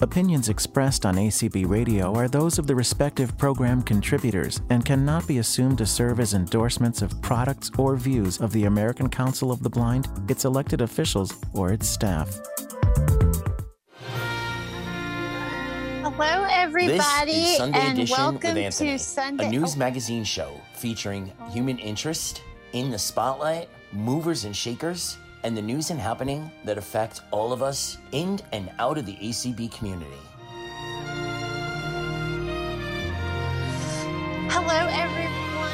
Opinions expressed on ACB Radio are those of the respective program contributors and cannot be assumed to serve as endorsements of products or views of the American Council of the Blind, its elected officials, or its staff. Hello, everybody, This is Sunday and Edition welcome with Anthony, to Sunday. a news oh, magazine show featuring human interest in the spotlight, movers and shakers, and the news and happening that affect all of us in and out of the ACB community. hello, everyone.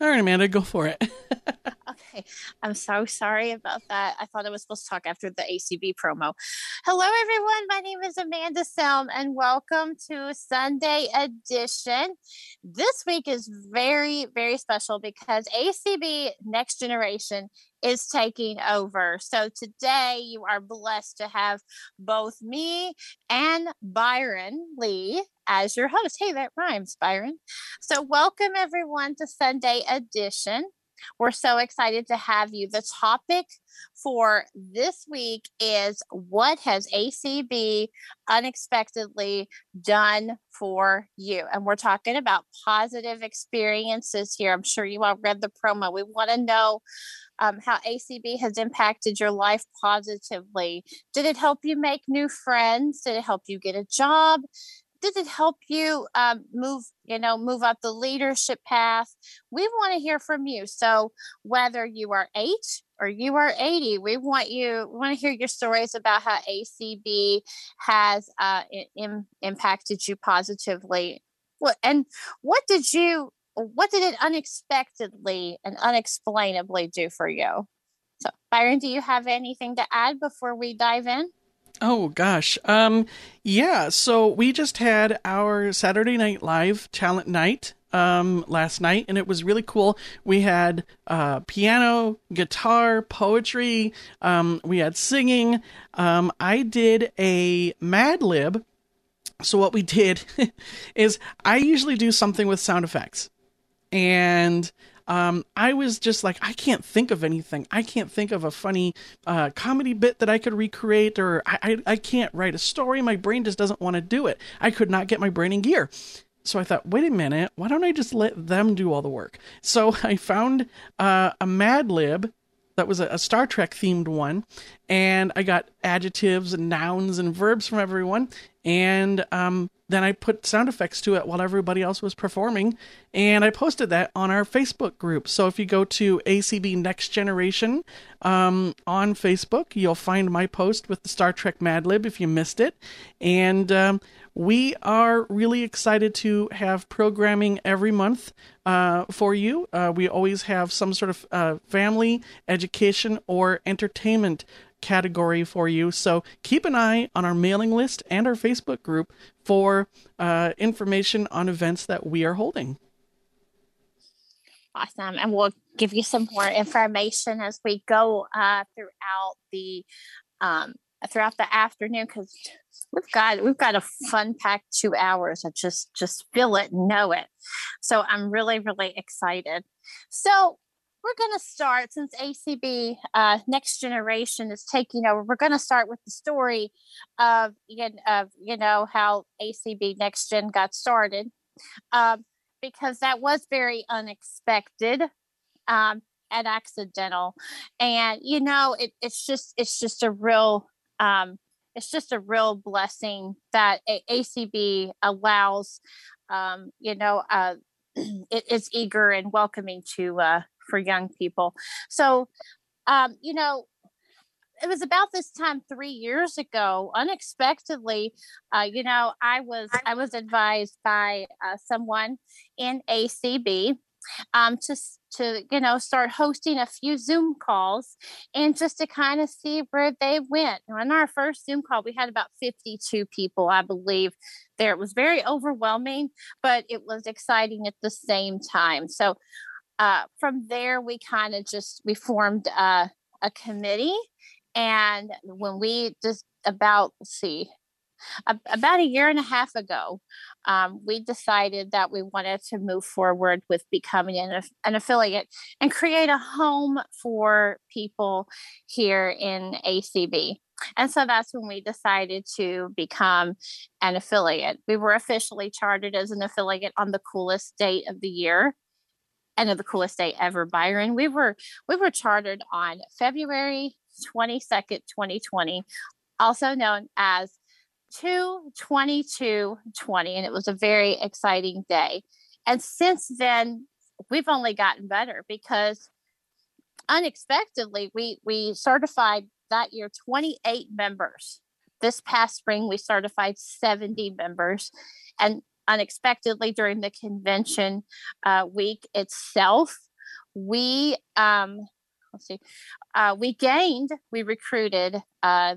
All right, Amanda, go for it. I'm so sorry about that. I thought I was supposed to talk after the ACB promo. Hello, everyone. My name is Amanda Selm, and welcome to Sunday Edition. This week is very, very special because ACB Next Generation is taking over. So today you are blessed to have both me and Byron Lee as your host. Hey, that rhymes, Byron. So welcome everyone to Sunday Edition. We're so excited to have you. The topic for this week is what has ACB unexpectedly done for you? And we're talking about positive experiences here. I'm sure you all read the promo. We want to know um, how ACB has impacted your life positively. Did it help you make new friends? Did it help you get a job? Did it help you um, move, you know, move up the leadership path? We want to hear from you. So whether you are eight or you are 80, we want you we want to hear your stories about how ACB has uh, impacted you positively. What and what did you what did it unexpectedly and unexplainably do for you? So, Byron, do you have anything to add before we dive in? Oh gosh. Um yeah, so we just had our Saturday Night Live talent night um last night and it was really cool. We had uh piano, guitar, poetry, um we had singing. Um I did a Mad Lib. So what we did is I usually do something with sound effects. And um, I was just like, I can't think of anything. I can't think of a funny uh, comedy bit that I could recreate, or I, I, I can't write a story. My brain just doesn't want to do it. I could not get my brain in gear. So I thought, wait a minute, why don't I just let them do all the work? So I found uh, a Mad Lib that was a, a Star Trek themed one, and I got adjectives and nouns and verbs from everyone, and um, then I put sound effects to it while everybody else was performing, and I posted that on our Facebook group. So if you go to ACB Next Generation um, on Facebook, you'll find my post with the Star Trek Mad Lib if you missed it, and um, we are really excited to have programming every month uh, for you. Uh, we always have some sort of uh, family, education, or entertainment category for you. So keep an eye on our mailing list and our Facebook group for uh, information on events that we are holding. Awesome. And we'll give you some more information as we go uh, throughout the um, throughout the afternoon because we've got we've got a fun packed two hours. I just just feel it, know it. So I'm really really excited. So we're going to start since ACB uh, Next Generation is taking over. We're going to start with the story of you know, of you know how ACB Next Gen got started. Um, because that was very unexpected um, and accidental. And you know, it, it's just it's just a real um, it's just a real blessing that ACB allows um, you know uh, it's eager and welcoming to uh, for young people. So um, you know. It was about this time three years ago, unexpectedly. Uh, you know, I was I was advised by uh, someone in ACB um, to to you know start hosting a few Zoom calls and just to kind of see where they went. On our first Zoom call, we had about fifty two people, I believe. There, it was very overwhelming, but it was exciting at the same time. So uh, from there, we kind of just we formed uh, a committee, and when we just about let's about a year and a half ago, um, we decided that we wanted to move forward with becoming an, an affiliate and create a home for people here in ACB. And so that's when we decided to become an affiliate. We were officially chartered as an affiliate on the coolest date of the year and of the coolest day ever, Byron. We were we were chartered on February 22nd, 2020, also known as 22220 and it was a very exciting day. And since then, we've only gotten better because unexpectedly we we certified that year 28 members. This past spring we certified 70 members and unexpectedly during the convention uh, week itself we um let's see uh, we gained we recruited uh,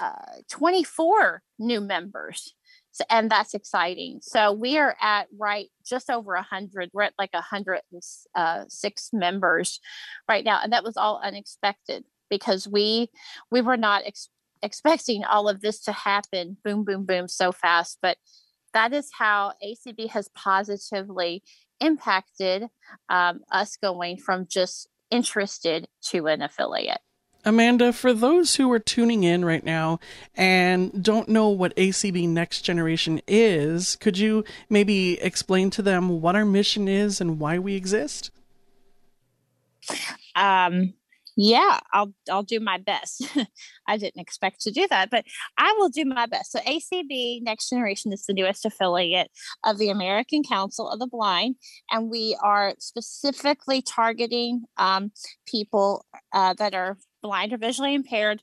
uh, 24 new members. So, and that's exciting. So we are at right just over 100 we're at like 106 uh, members right now and that was all unexpected because we we were not ex- expecting all of this to happen boom boom boom so fast but that is how acb has positively impacted um, us going from just interested to an affiliate Amanda, for those who are tuning in right now and don't know what ACB Next Generation is, could you maybe explain to them what our mission is and why we exist? Um, yeah, I'll I'll do my best. I didn't expect to do that, but I will do my best. So ACB Next Generation is the newest affiliate of the American Council of the Blind, and we are specifically targeting um, people uh, that are blind or visually impaired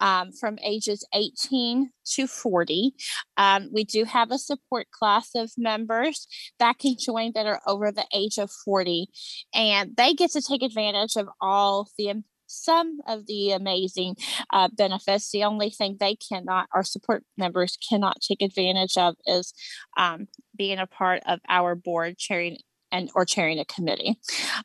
um, from ages 18 to 40. Um, we do have a support class of members that can join that are over the age of 40, and they get to take advantage of all the some of the amazing uh, benefits. The only thing they cannot, our support members cannot take advantage of, is um, being a part of our board chairing and or chairing a committee.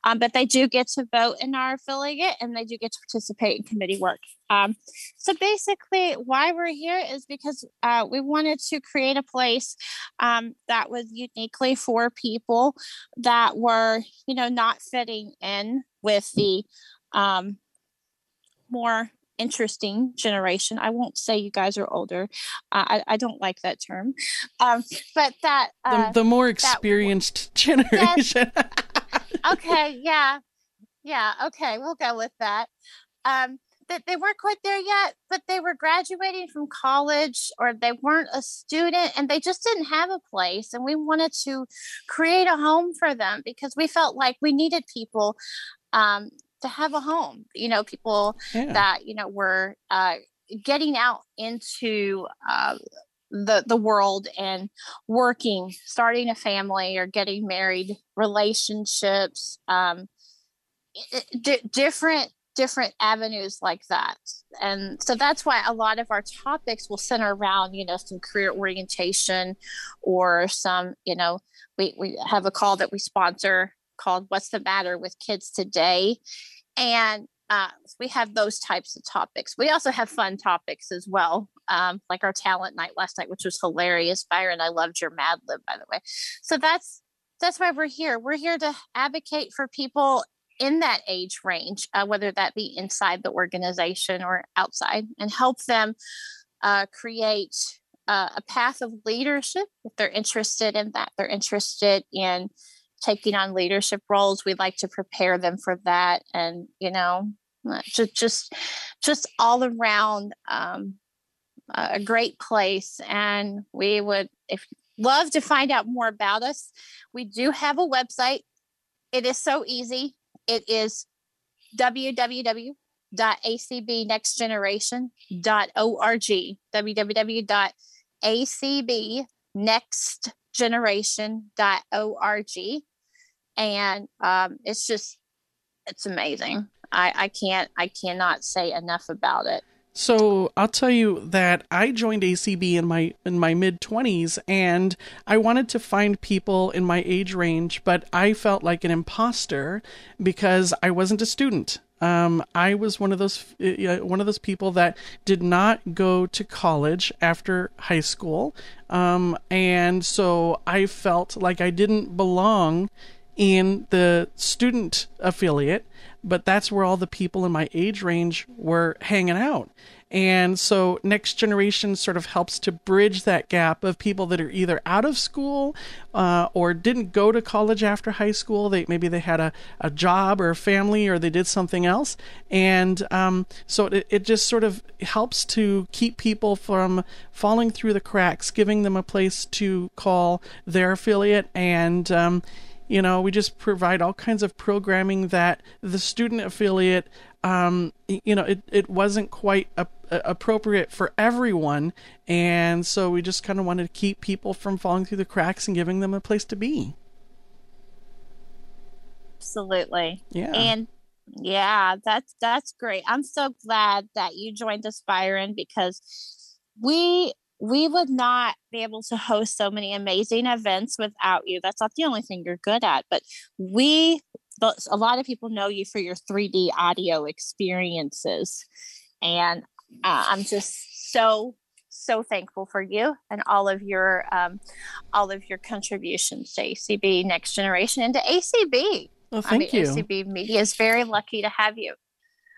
Um, but they do get to vote in our affiliate and they do get to participate in committee work. Um, so basically, why we're here is because uh, we wanted to create a place um, that was uniquely for people that were, you know, not fitting in with the um, more interesting generation. I won't say you guys are older. Uh, I, I don't like that term. Um, but that uh, the, the, more experienced that, generation. Yes. okay. Yeah. Yeah. Okay. We'll go with that. Um, that they weren't quite there yet, but they were graduating from college or they weren't a student and they just didn't have a place. And we wanted to create a home for them because we felt like we needed people um, to have a home you know people yeah. that you know were uh, getting out into uh, the the world and working starting a family or getting married relationships um, d- different different avenues like that and so that's why a lot of our topics will center around you know some career orientation or some you know we, we have a call that we sponsor called what's the matter with kids today and uh, we have those types of topics. We also have fun topics as well, um, like our talent night last night, which was hilarious. Byron, I loved your Mad Lib, by the way. So that's that's why we're here. We're here to advocate for people in that age range, uh, whether that be inside the organization or outside, and help them uh, create uh, a path of leadership if they're interested in that. They're interested in taking on leadership roles we'd like to prepare them for that and you know uh, just just just all around um, a great place. And we would if love to find out more about us. We do have a website. It is so easy. It is www.acbnextgeneration.org www.acbnextgeneration.org and um, it's just it's amazing. I, I can't I cannot say enough about it. So I'll tell you that I joined ACB in my in my mid twenties, and I wanted to find people in my age range, but I felt like an imposter because I wasn't a student. Um, I was one of those uh, one of those people that did not go to college after high school, um, and so I felt like I didn't belong in the student affiliate, but that's where all the people in my age range were hanging out. And so Next Generation sort of helps to bridge that gap of people that are either out of school uh, or didn't go to college after high school. They maybe they had a, a job or a family or they did something else. And um, so it, it just sort of helps to keep people from falling through the cracks, giving them a place to call their affiliate and um, you know we just provide all kinds of programming that the student affiliate um, you know, it, it wasn't quite a, a, appropriate for everyone. And so we just kind of wanted to keep people from falling through the cracks and giving them a place to be. Absolutely. Yeah. And yeah, that's that's great. I'm so glad that you joined us, Byron, because we we would not be able to host so many amazing events without you. That's not the only thing you're good at, but we a lot of people know you for your 3D audio experiences. And uh, I'm just so so thankful for you and all of your um, all of your contributions to ACB Next Generation and to ACB. Well, thank I mean, you. ACB Media is very lucky to have you.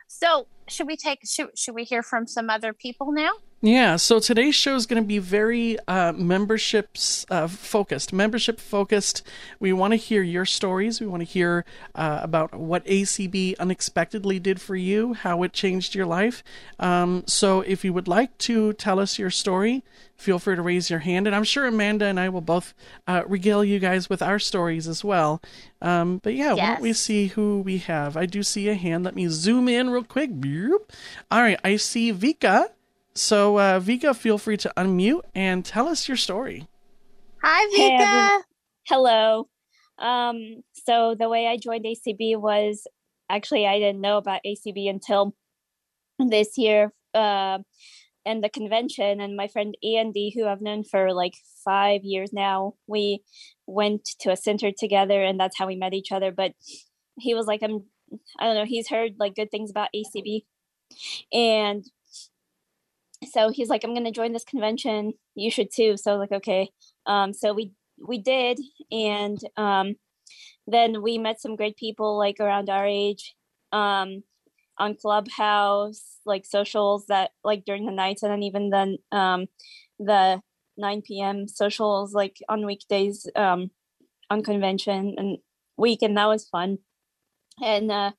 So, should we take should, should we hear from some other people now? Yeah, so today's show is going to be very uh, memberships uh, focused, membership focused. We want to hear your stories. We want to hear uh, about what ACB unexpectedly did for you, how it changed your life. Um, so if you would like to tell us your story, feel free to raise your hand. And I'm sure Amanda and I will both uh, regale you guys with our stories as well. Um, but yeah, yes. why don't we see who we have? I do see a hand. Let me zoom in real quick. All right, I see Vika. So, uh, Vika, feel free to unmute and tell us your story. Hi, Vika. Hey, Hello. Um, so, the way I joined ACB was actually I didn't know about ACB until this year uh, and the convention. And my friend Andy, who I've known for like five years now, we went to a center together, and that's how we met each other. But he was like, I'm, I don't know, he's heard like good things about ACB. And so he's like i'm going to join this convention. You should too. So like okay. Um so we we did and um then we met some great people like around our age um on clubhouse like socials that like during the nights and then even then um the 9 p.m socials like on weekdays um on convention and week and that was fun. And uh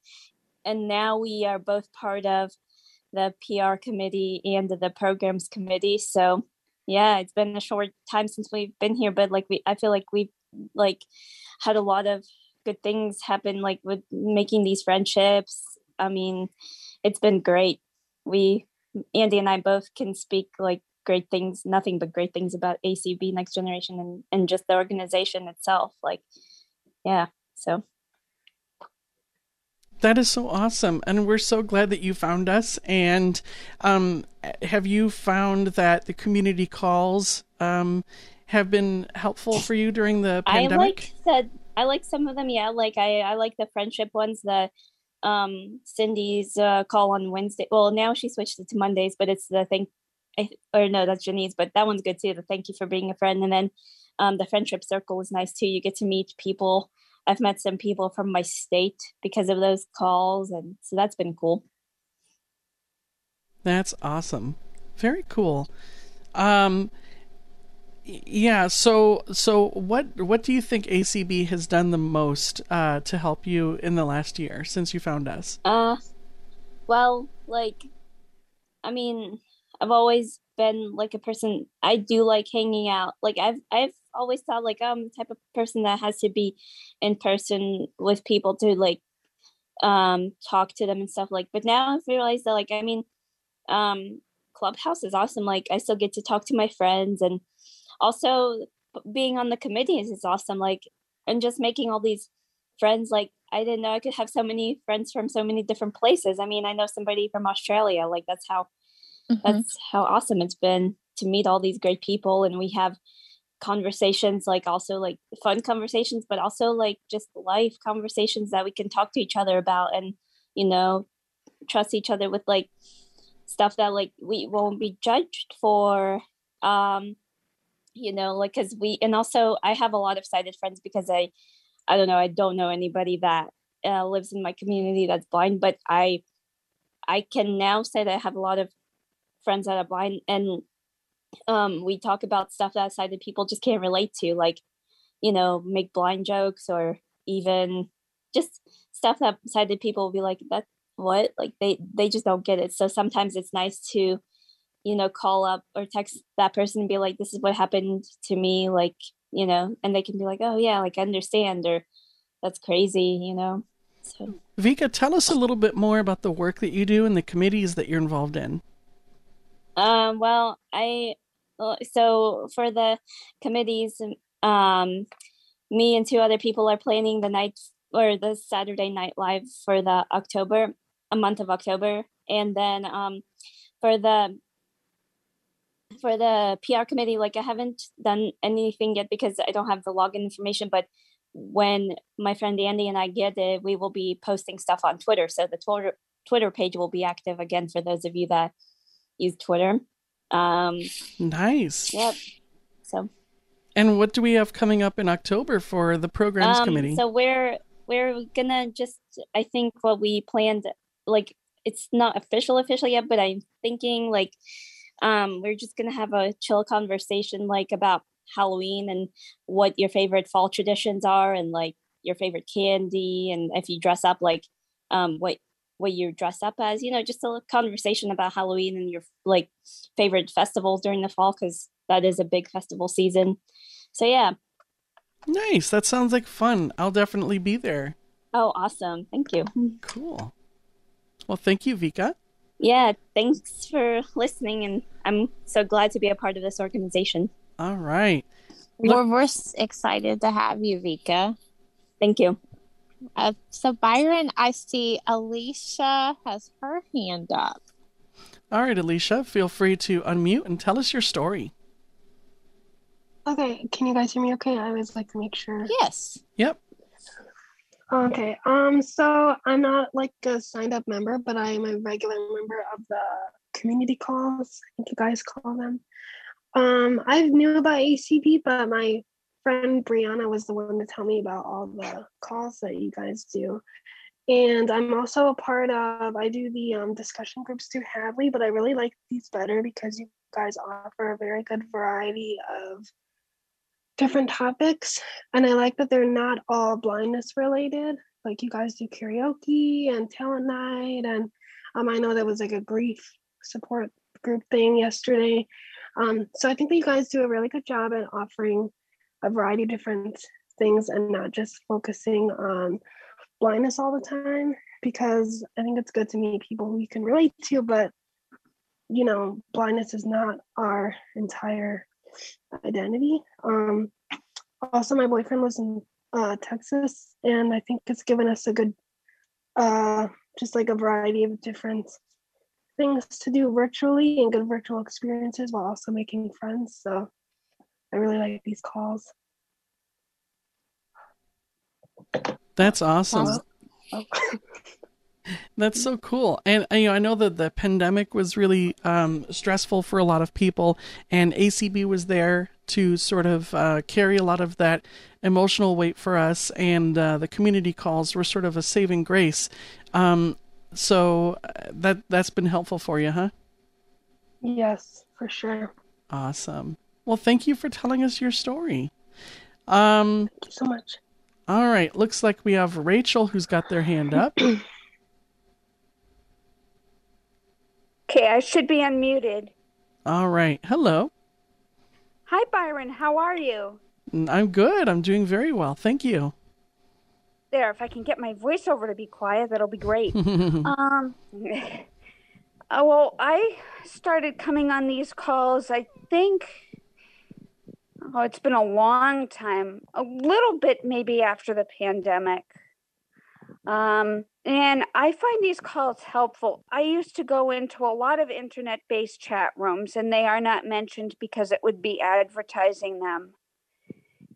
and now we are both part of the PR committee and the programs committee. So yeah, it's been a short time since we've been here, but like we, I feel like we've like had a lot of good things happen, like with making these friendships. I mean, it's been great. We, Andy and I both can speak like great things, nothing but great things about ACB Next Generation and, and just the organization itself. Like, yeah, so that is so awesome. And we're so glad that you found us. And um, have you found that the community calls um, have been helpful for you during the pandemic? I like said I like some of them, yeah. Like I, I like the friendship ones, the um Cindy's uh, call on Wednesday. Well, now she switched it to Mondays, but it's the thing or no, that's Janice, but that one's good too. The thank you for being a friend. And then um the friendship circle is nice too. You get to meet people I've met some people from my state because of those calls, and so that's been cool. That's awesome. Very cool. Um, yeah. So, so what what do you think ACB has done the most uh, to help you in the last year since you found us? Uh, well, like, I mean, I've always been like a person I do like hanging out. Like I've I've always thought like I'm the type of person that has to be in person with people to like um talk to them and stuff like but now I've realized that like I mean um Clubhouse is awesome. Like I still get to talk to my friends and also being on the committees is awesome. Like and just making all these friends like I didn't know I could have so many friends from so many different places. I mean, I know somebody from Australia. Like that's how mm-hmm. that's how awesome it's been to meet all these great people and we have conversations like also like fun conversations but also like just life conversations that we can talk to each other about and you know, trust each other with like stuff that like we won't be judged for. Um, you know, like because we and also I have a lot of sighted friends because I, I don't know, I don't know anybody that uh, lives in my community that's blind, but I, I can now say that I have a lot of friends that are blind and um we talk about stuff that sighted people just can't relate to like you know make blind jokes or even just stuff that sighted people will be like that what? Like they they just don't get it. So sometimes it's nice to you know call up or text that person and be like this is what happened to me like you know and they can be like oh yeah like I understand or that's crazy you know? So Vika tell us a little bit more about the work that you do and the committees that you're involved in um well I so for the committees um me and two other people are planning the night or the Saturday night live for the October, a month of October. And then um for the for the PR committee, like I haven't done anything yet because I don't have the login information, but when my friend Andy and I get it, we will be posting stuff on Twitter. So the Twitter Twitter page will be active again for those of you that use Twitter. Um nice. Yep. So and what do we have coming up in October for the programs um, committee? So we're we're gonna just I think what we planned like it's not official official yet, but I'm thinking like um we're just gonna have a chill conversation like about Halloween and what your favorite fall traditions are and like your favorite candy and if you dress up like um what what you dress up as you know just a conversation about halloween and your like favorite festivals during the fall because that is a big festival season so yeah. Nice. That sounds like fun. I'll definitely be there. Oh, awesome. Thank you. Cool. Well, thank you, Vika. Yeah, thanks for listening and I'm so glad to be a part of this organization. All right. We're, we're excited to have you, Vika. Thank you. Uh, so, Byron, I see Alicia has her hand up. All right, Alicia, feel free to unmute and tell us your story. Okay, can you guys hear me okay? I always like to make sure. Yes. Yep. Okay, um, so I'm not like a signed up member, but I am a regular member of the community calls, I think you guys call them. Um, I knew about ACB, but my friend Brianna was the one to tell me about all the calls that you guys do. And I'm also a part of, I do the um, discussion groups through Hadley, but I really like these better because you guys offer a very good variety of different topics. And i like that they're not all blindness related. Like you guys do karaoke and talent night and um, i know there was like a grief support group thing yesterday. Um, so i think that you guys do a really good job at offering a variety of different things and not just focusing on blindness all the time because i think it's good to meet people who you can relate to but you know blindness is not our entire identity. Um, also, my boyfriend lives in uh, Texas, and I think it's given us a good, uh, just like a variety of different things to do virtually and good virtual experiences while also making friends. So I really like these calls. That's awesome. Oh. That's so cool. And you know, I know that the pandemic was really um, stressful for a lot of people, and ACB was there to sort of uh, carry a lot of that emotional weight for us, and uh, the community calls were sort of a saving grace. Um, so uh, that that's been helpful for you, huh? Yes, for sure. Awesome. Well, thank you for telling us your story. Um, thank you so much. All right, looks like we have Rachel who's got their hand up. Okay, I should be unmuted. All right. Hello. Hi, Byron. How are you? I'm good. I'm doing very well. Thank you. There, if I can get my voiceover to be quiet, that'll be great. um, uh, well, I started coming on these calls, I think, oh, it's been a long time, a little bit maybe after the pandemic. Um, and I find these calls helpful. I used to go into a lot of internet based chat rooms, and they are not mentioned because it would be advertising them.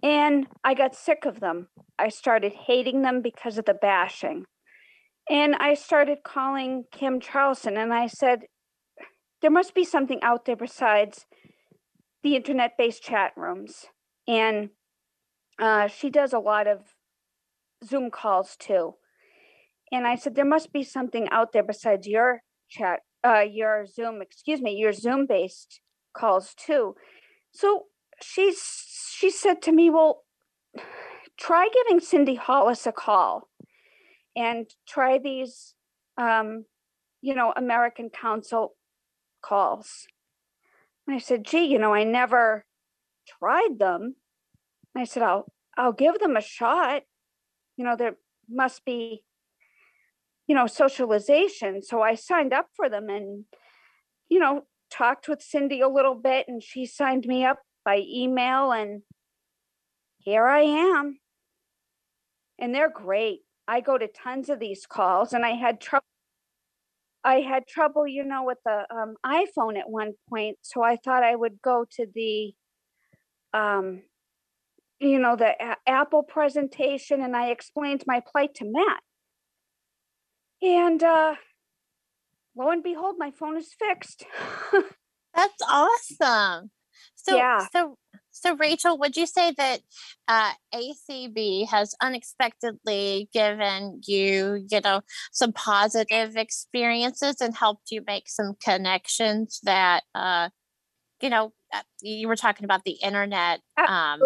And I got sick of them. I started hating them because of the bashing. And I started calling Kim Charlson and I said, there must be something out there besides the internet based chat rooms. And uh, she does a lot of Zoom calls too. And I said, there must be something out there besides your chat, uh, your Zoom, excuse me, your Zoom based calls too. So she's she said to me, well, try giving Cindy Hollis a call and try these, um, you know, American Council calls. I said, gee, you know, I never tried them. And I said, I'll I'll give them a shot. You know, there must be, you know, socialization. So I signed up for them and, you know, talked with Cindy a little bit and she signed me up by email and here I am. And they're great. I go to tons of these calls and I had trouble I had trouble, you know, with the um, iPhone at one point, so I thought I would go to the um you know, the a- Apple presentation and I explained my plight to Matt. And uh lo and behold, my phone is fixed. That's awesome. So, Yeah. so, so Rachel, would you say that uh, ACB has unexpectedly given you, you know, some positive experiences and helped you make some connections that, uh, you know, uh, you were talking about the internet, um,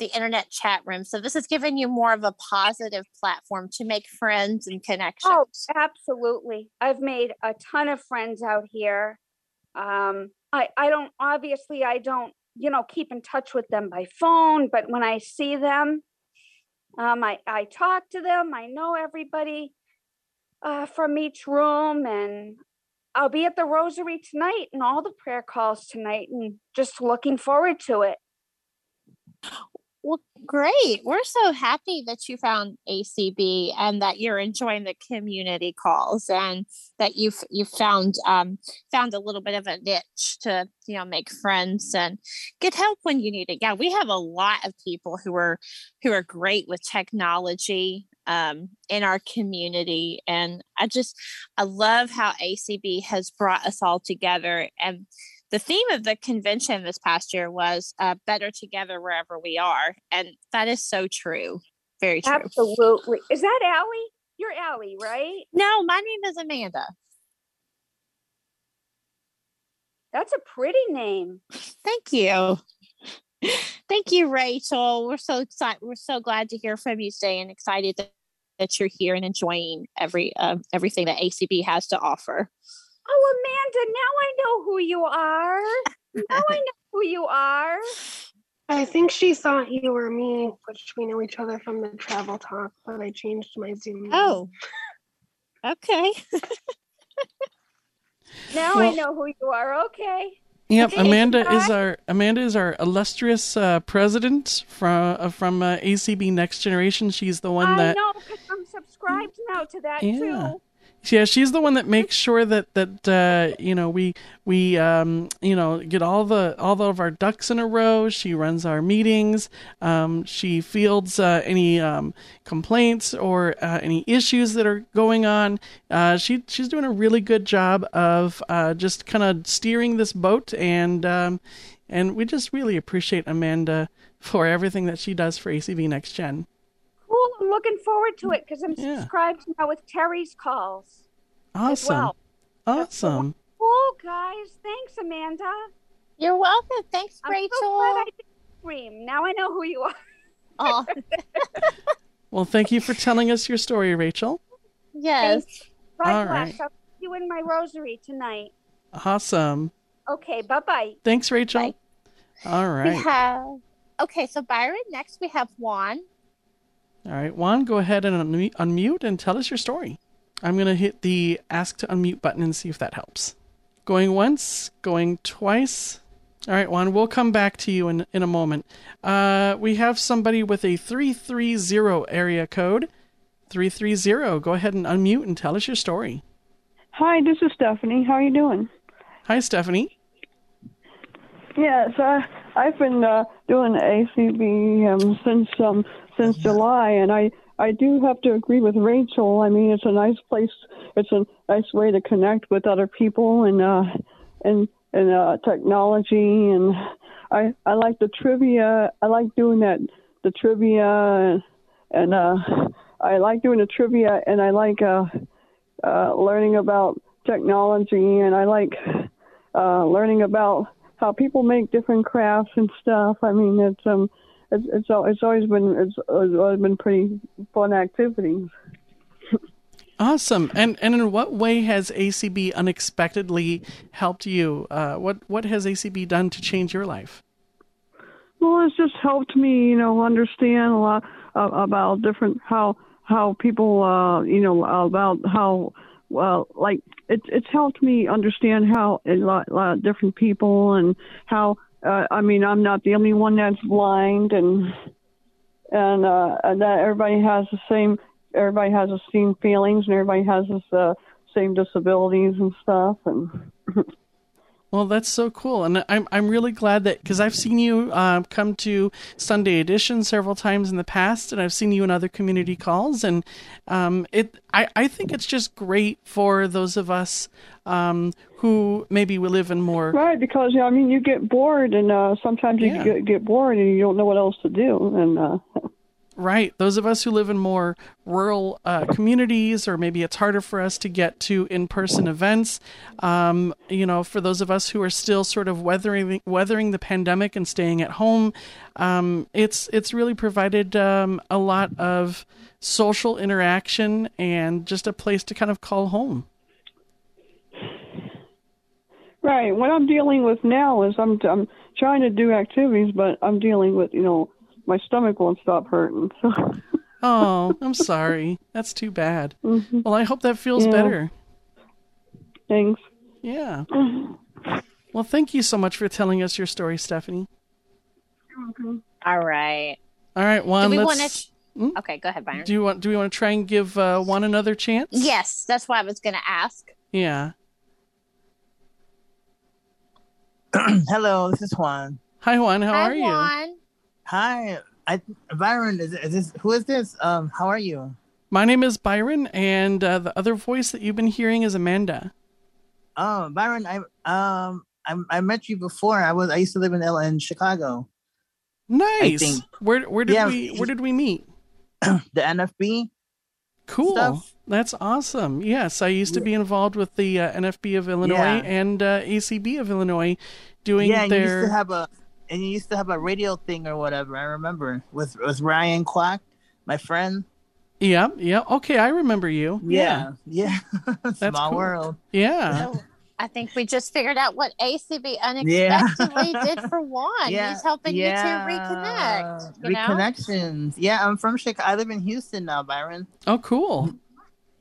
the internet chat room. So this has given you more of a positive platform to make friends and connections. Oh, absolutely. I've made a ton of friends out here. Um, I, I don't, obviously, I don't, you know, keep in touch with them by phone, but when I see them, um, I, I talk to them. I know everybody uh, from each room, and I'll be at the Rosary tonight and all the prayer calls tonight, and just looking forward to it. Well, great. We're so happy that you found ACB and that you're enjoying the community calls and that you've you found um, found a little bit of a niche to you know make friends and get help when you need it. Yeah, we have a lot of people who are who are great with technology um, in our community, and I just I love how ACB has brought us all together and the theme of the convention this past year was uh, better together wherever we are and that is so true very true Absolutely. Is that Allie? You're Allie, right? no my name is amanda That's a pretty name. thank you thank you rachel we're so excited we're so glad to hear from you today and excited that, that you're here and enjoying every uh, everything that acb has to offer Oh, Amanda, now I know who you are. Now I know who you are. I think she thought you were me, which we know each other from the travel talk, but I changed my Zoom. name. oh okay Now I know who you are. Okay. Yep, Amanda is our Amanda is our illustrious uh, president from uh, from uh, ACB Next Generation. She's the one I that know because I'm subscribed now to that Yeah. too. Yeah, she's the one that makes sure that that uh, you know we we um, you know get all the all of our ducks in a row. She runs our meetings. Um, she fields uh, any um, complaints or uh, any issues that are going on. Uh, she she's doing a really good job of uh, just kind of steering this boat, and um, and we just really appreciate Amanda for everything that she does for ACB Next Gen. Cool. I'm looking forward to it because I'm Yeah. subscribed now with Terry's calls. Awesome, well. awesome. Cool, guys. Thanks, Amanda. you're welcome thanks I'm rachel so glad I did scream. Now I know who you are. oh Well, thank you for telling us your story, Rachel. yes God All bless. I'll see you in my rosary tonight. Awesome. Okay. Bye bye. Thanks, Rachel. Bye. All we have okay so byron next we have juan All right, Juan, go ahead and unmute, and tell us your story. I'm going to hit the ask to unmute button and see if that helps. Going once, going twice. All right, Juan, we'll come back to you in, in a moment. Uh, we have somebody with a 330 area code. 330, go ahead and unmute and tell us your story. Hi, this is Stephanie. How are you doing? Hi, Stephanie. Yes, I I've been uh, doing ACB um, since um, since July, and I I do have to agree with Rachel. I mean, it's a nice place. It's a nice way to connect with other people and uh, and and uh, technology. And I I like the trivia. I like doing that the trivia and, and uh, I like doing the trivia and I like uh, uh, learning about technology and I like uh, learning about how people make different crafts and stuff. I mean, it's um, it's it's, it's always been it's, it's always been pretty fun activities. Awesome. And and in what way has ACB unexpectedly helped you? Uh, what what has ACB done to change your life? Well, it's just helped me, you know, understand a lot uh, about different how how people, uh, you know, about how well, like it's it's helped me understand how a lot, a lot of different people and how. Uh, I mean, I'm not the only one that's blind, and and uh, that everybody has the same. Everybody has the same feelings, and everybody has the uh, same disabilities and stuff, and. Well, that's so cool, and I'm I'm really glad that because I've seen you uh, come to Sunday Edition several times in the past, and I've seen you in other community calls, and um, it I, I think it's just great for those of us um, who maybe we live in more right because yeah, I mean you get bored, and uh, sometimes you yeah. get, get bored and you don't know what else to do, and. Uh, Right. Those of us who live in more rural uh, communities, or maybe it's harder for us to get to in person events. Um, you know, for those of us who are still sort of weathering weathering the pandemic and staying at home, um, it's it's really provided um, a lot of social interaction and just a place to kind of call home. Right. What I'm dealing with now is I'm I'm trying to do activities, but I'm dealing with you know my stomach won't stop hurting. So. oh, I'm sorry. That's too bad. Mm-hmm. Well, I hope that feels yeah. better. Thanks. Yeah. Well, thank you so much for telling us your story, Stephanie. Okay. All right. All right, Juan. Do we want to? Hmm? Okay, go ahead, Byron. Do you want? Do we want to try and give uh, Juan another chance? Yes, that's what I was going to ask. Yeah. Hello, this is Juan. Hi, Juan. How Hi, are you? Juan. Hi, I, Byron. Is, is this who is this? Um, how are you? My name is Byron, and uh, the other voice that you've been hearing is Amanda. Oh, Byron, I um, I, I met you before. I was I used to live in L in Chicago. Nice. Where where did yeah. we where did we meet? the NFB. Cool. Stuff. That's awesome. Yes, I used to be involved with the uh, NFB of Illinois yeah. and uh, ACB of Illinois, doing yeah, their. Yeah, used to have a and you used to have a radio thing or whatever. I remember with with Ryan Quack, my friend. Yeah, yeah. Okay, I remember you. Yeah, yeah. yeah. Small cool. world. Yeah. So, I think we just figured out what ACB unexpectedly yeah. did for Juan. Yeah. He's helping yeah. you to reconnect. You Reconnections. Know? Yeah, I'm from Chicago. I live in Houston now, Byron. Oh, cool.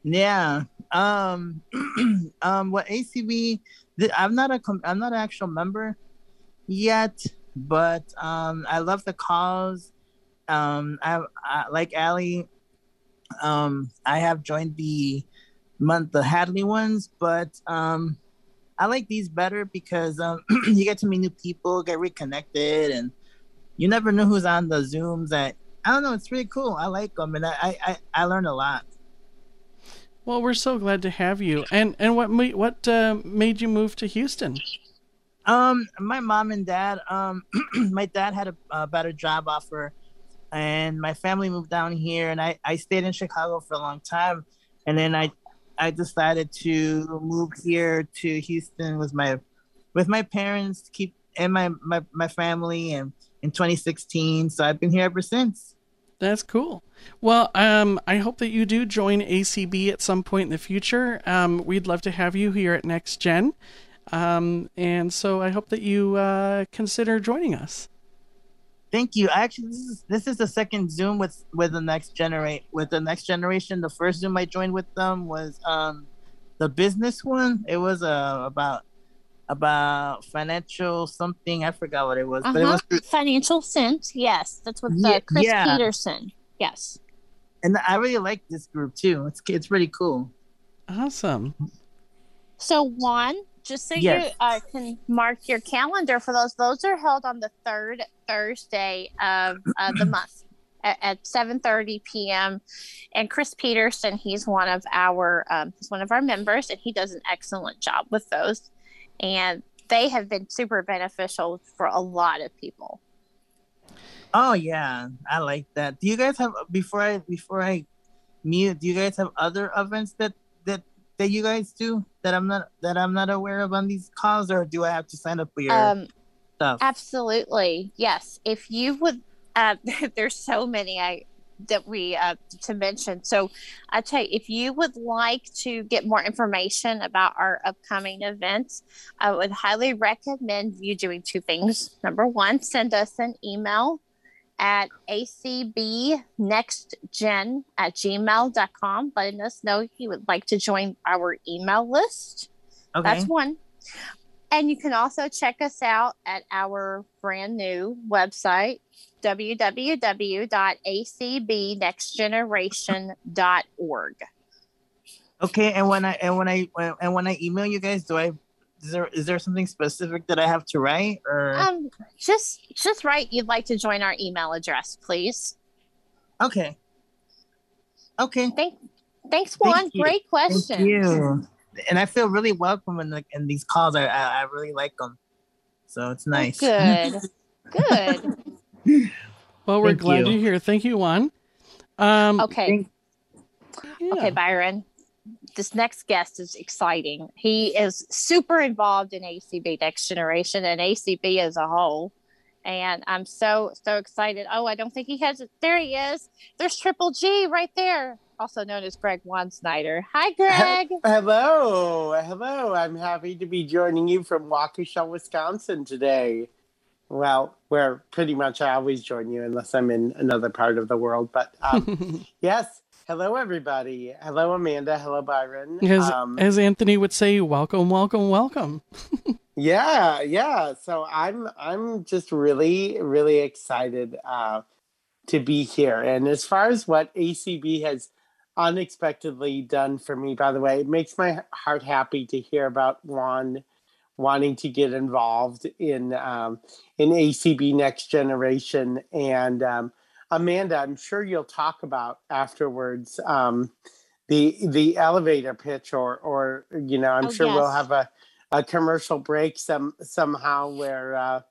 Yeah. Um. um. What ACB? I'm not a. I'm not an actual member yet but um, I love the cause. Um, I, I like Ali. Um, I have joined the month the Hadley ones, but um, I like these better because um, you get to meet new people, get reconnected, and you never know who's on the zooms. That I don't know. It's really cool. I like them, and I I, I learned a lot. Well, we're so glad to have you. And and what what uh, made you move to Houston? Um, my mom and dad. Um, my dad had a, a, better job offer, and my family moved down here, and I I stayed in Chicago for a long time, and then I I decided to move here to Houston with my with my parents to keep and my my my family and in 2016. So I've been here ever since. That's cool. Well, um, I hope that you do join ACB at some point in the future. Um, we'd love to have you here at Next Gen. Um, and so I hope that you uh, consider joining us. Thank you. Actually, this is this is the second Zoom with with the next generate with the next generation. The first Zoom I joined with them was um, the business one. It was uh, about about financial something. I forgot what it was, uh-huh. but it uh-huh. was financial sense. Yes, that's what the yeah, Chris yeah. Peterson. Yes, and I really like this group too. It's it's pretty cool. Awesome. So Juan, just so yes. you uh, can mark your calendar for those. Those are held on the third Thursday of uh, the month. at, at 7:30 p.m. And Chris Peterson, he's one of our um, he's one of our members, and he does an excellent job with those. And they have been super beneficial for a lot of people. Oh yeah, I like that. Do you guys have before I before I mute? Do you guys have other events that that that you guys do that I'm not that I'm not aware of on these calls, or do I have to sign up for your um, stuff? Absolutely, yes. If you would, uh, there's so many I that we uh, to mention. So I tell you, if you would like to get more information about our upcoming events, I would highly recommend you doing two things. Number one, send us an email at acbnextgen at gmail.com, letting us know if you would like to join our email list. Okay. That's one. And you can also check us out at our brand new website, www.acbnextgeneration.org. Okay, and when I and when I and when I email you guys, do I is there is there something specific that I have to write or um just just write you'd like to join our email address, please. Okay. Okay. Thank, thanks, Juan. Thank Great question. Thank you. And I feel really welcome in the in these calls. I I, I really like them, so it's nice. Good. Good. Well, we're Thank glad you. you're here. Thank you, Juan. Um, okay. Yeah. Okay, Byron. This next guest is exciting. He is super involved in ACB Next Generation and ACB as a whole. And I'm so, so excited. Oh, I don't think he has it. There he is. There's Triple G right there, also known as Greg Snyder. Hi, Greg. Hello. Hello. I'm happy to be joining you from Waukesha, Wisconsin today. Well, where pretty much I always join you unless I'm in another part of the world. But um, yes, hello everybody. Hello Amanda. Hello Byron. As, um, as Anthony would say, welcome, welcome, welcome. yeah, yeah. So I'm I'm just really really excited uh, to be here. And as far as what ACB has unexpectedly done for me, by the way, it makes my heart happy to hear about Juan wanting to get involved in um, in ACB Next Generation. And um, Amanda, I'm sure you'll talk about afterwards um, the the elevator pitch, or or you know, I'm oh, sure yes. we'll have a, a commercial break some somehow where uh,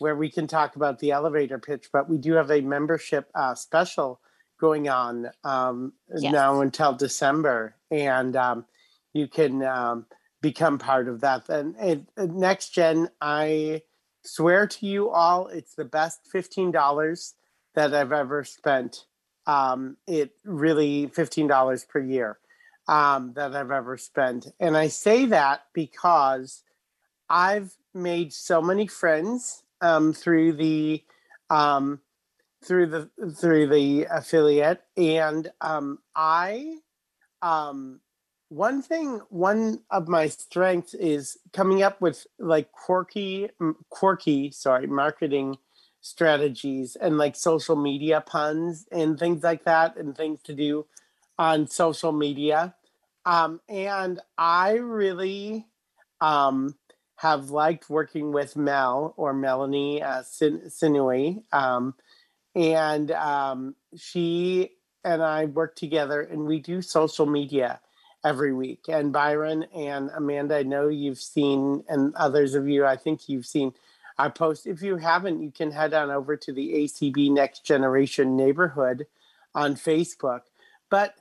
where we can talk about the elevator pitch. But we do have a membership uh, special going on um, yes. now until December, and um, you can um, become part of that. And, and, and next gen, I swear to you all, it's the best fifteen dollars that I've ever spent. Um, it really fifteen dollars per year um, that I've ever spent, and I say that because I've made so many friends um, through the um, through the through the affiliate, and um, I um, one thing one of my strengths is coming up with like quirky quirky sorry marketing strategies and like social media puns and things like that and things to do on social media um, and i really um, have liked working with mel or melanie uh, Sin- sinui um, and um, she and i work together and we do social media every week. And Byron and Amanda, I know you've seen, and others of you, I think you've seen I post. If you haven't, you can head on over to the ACB Next Generation neighborhood on Facebook. But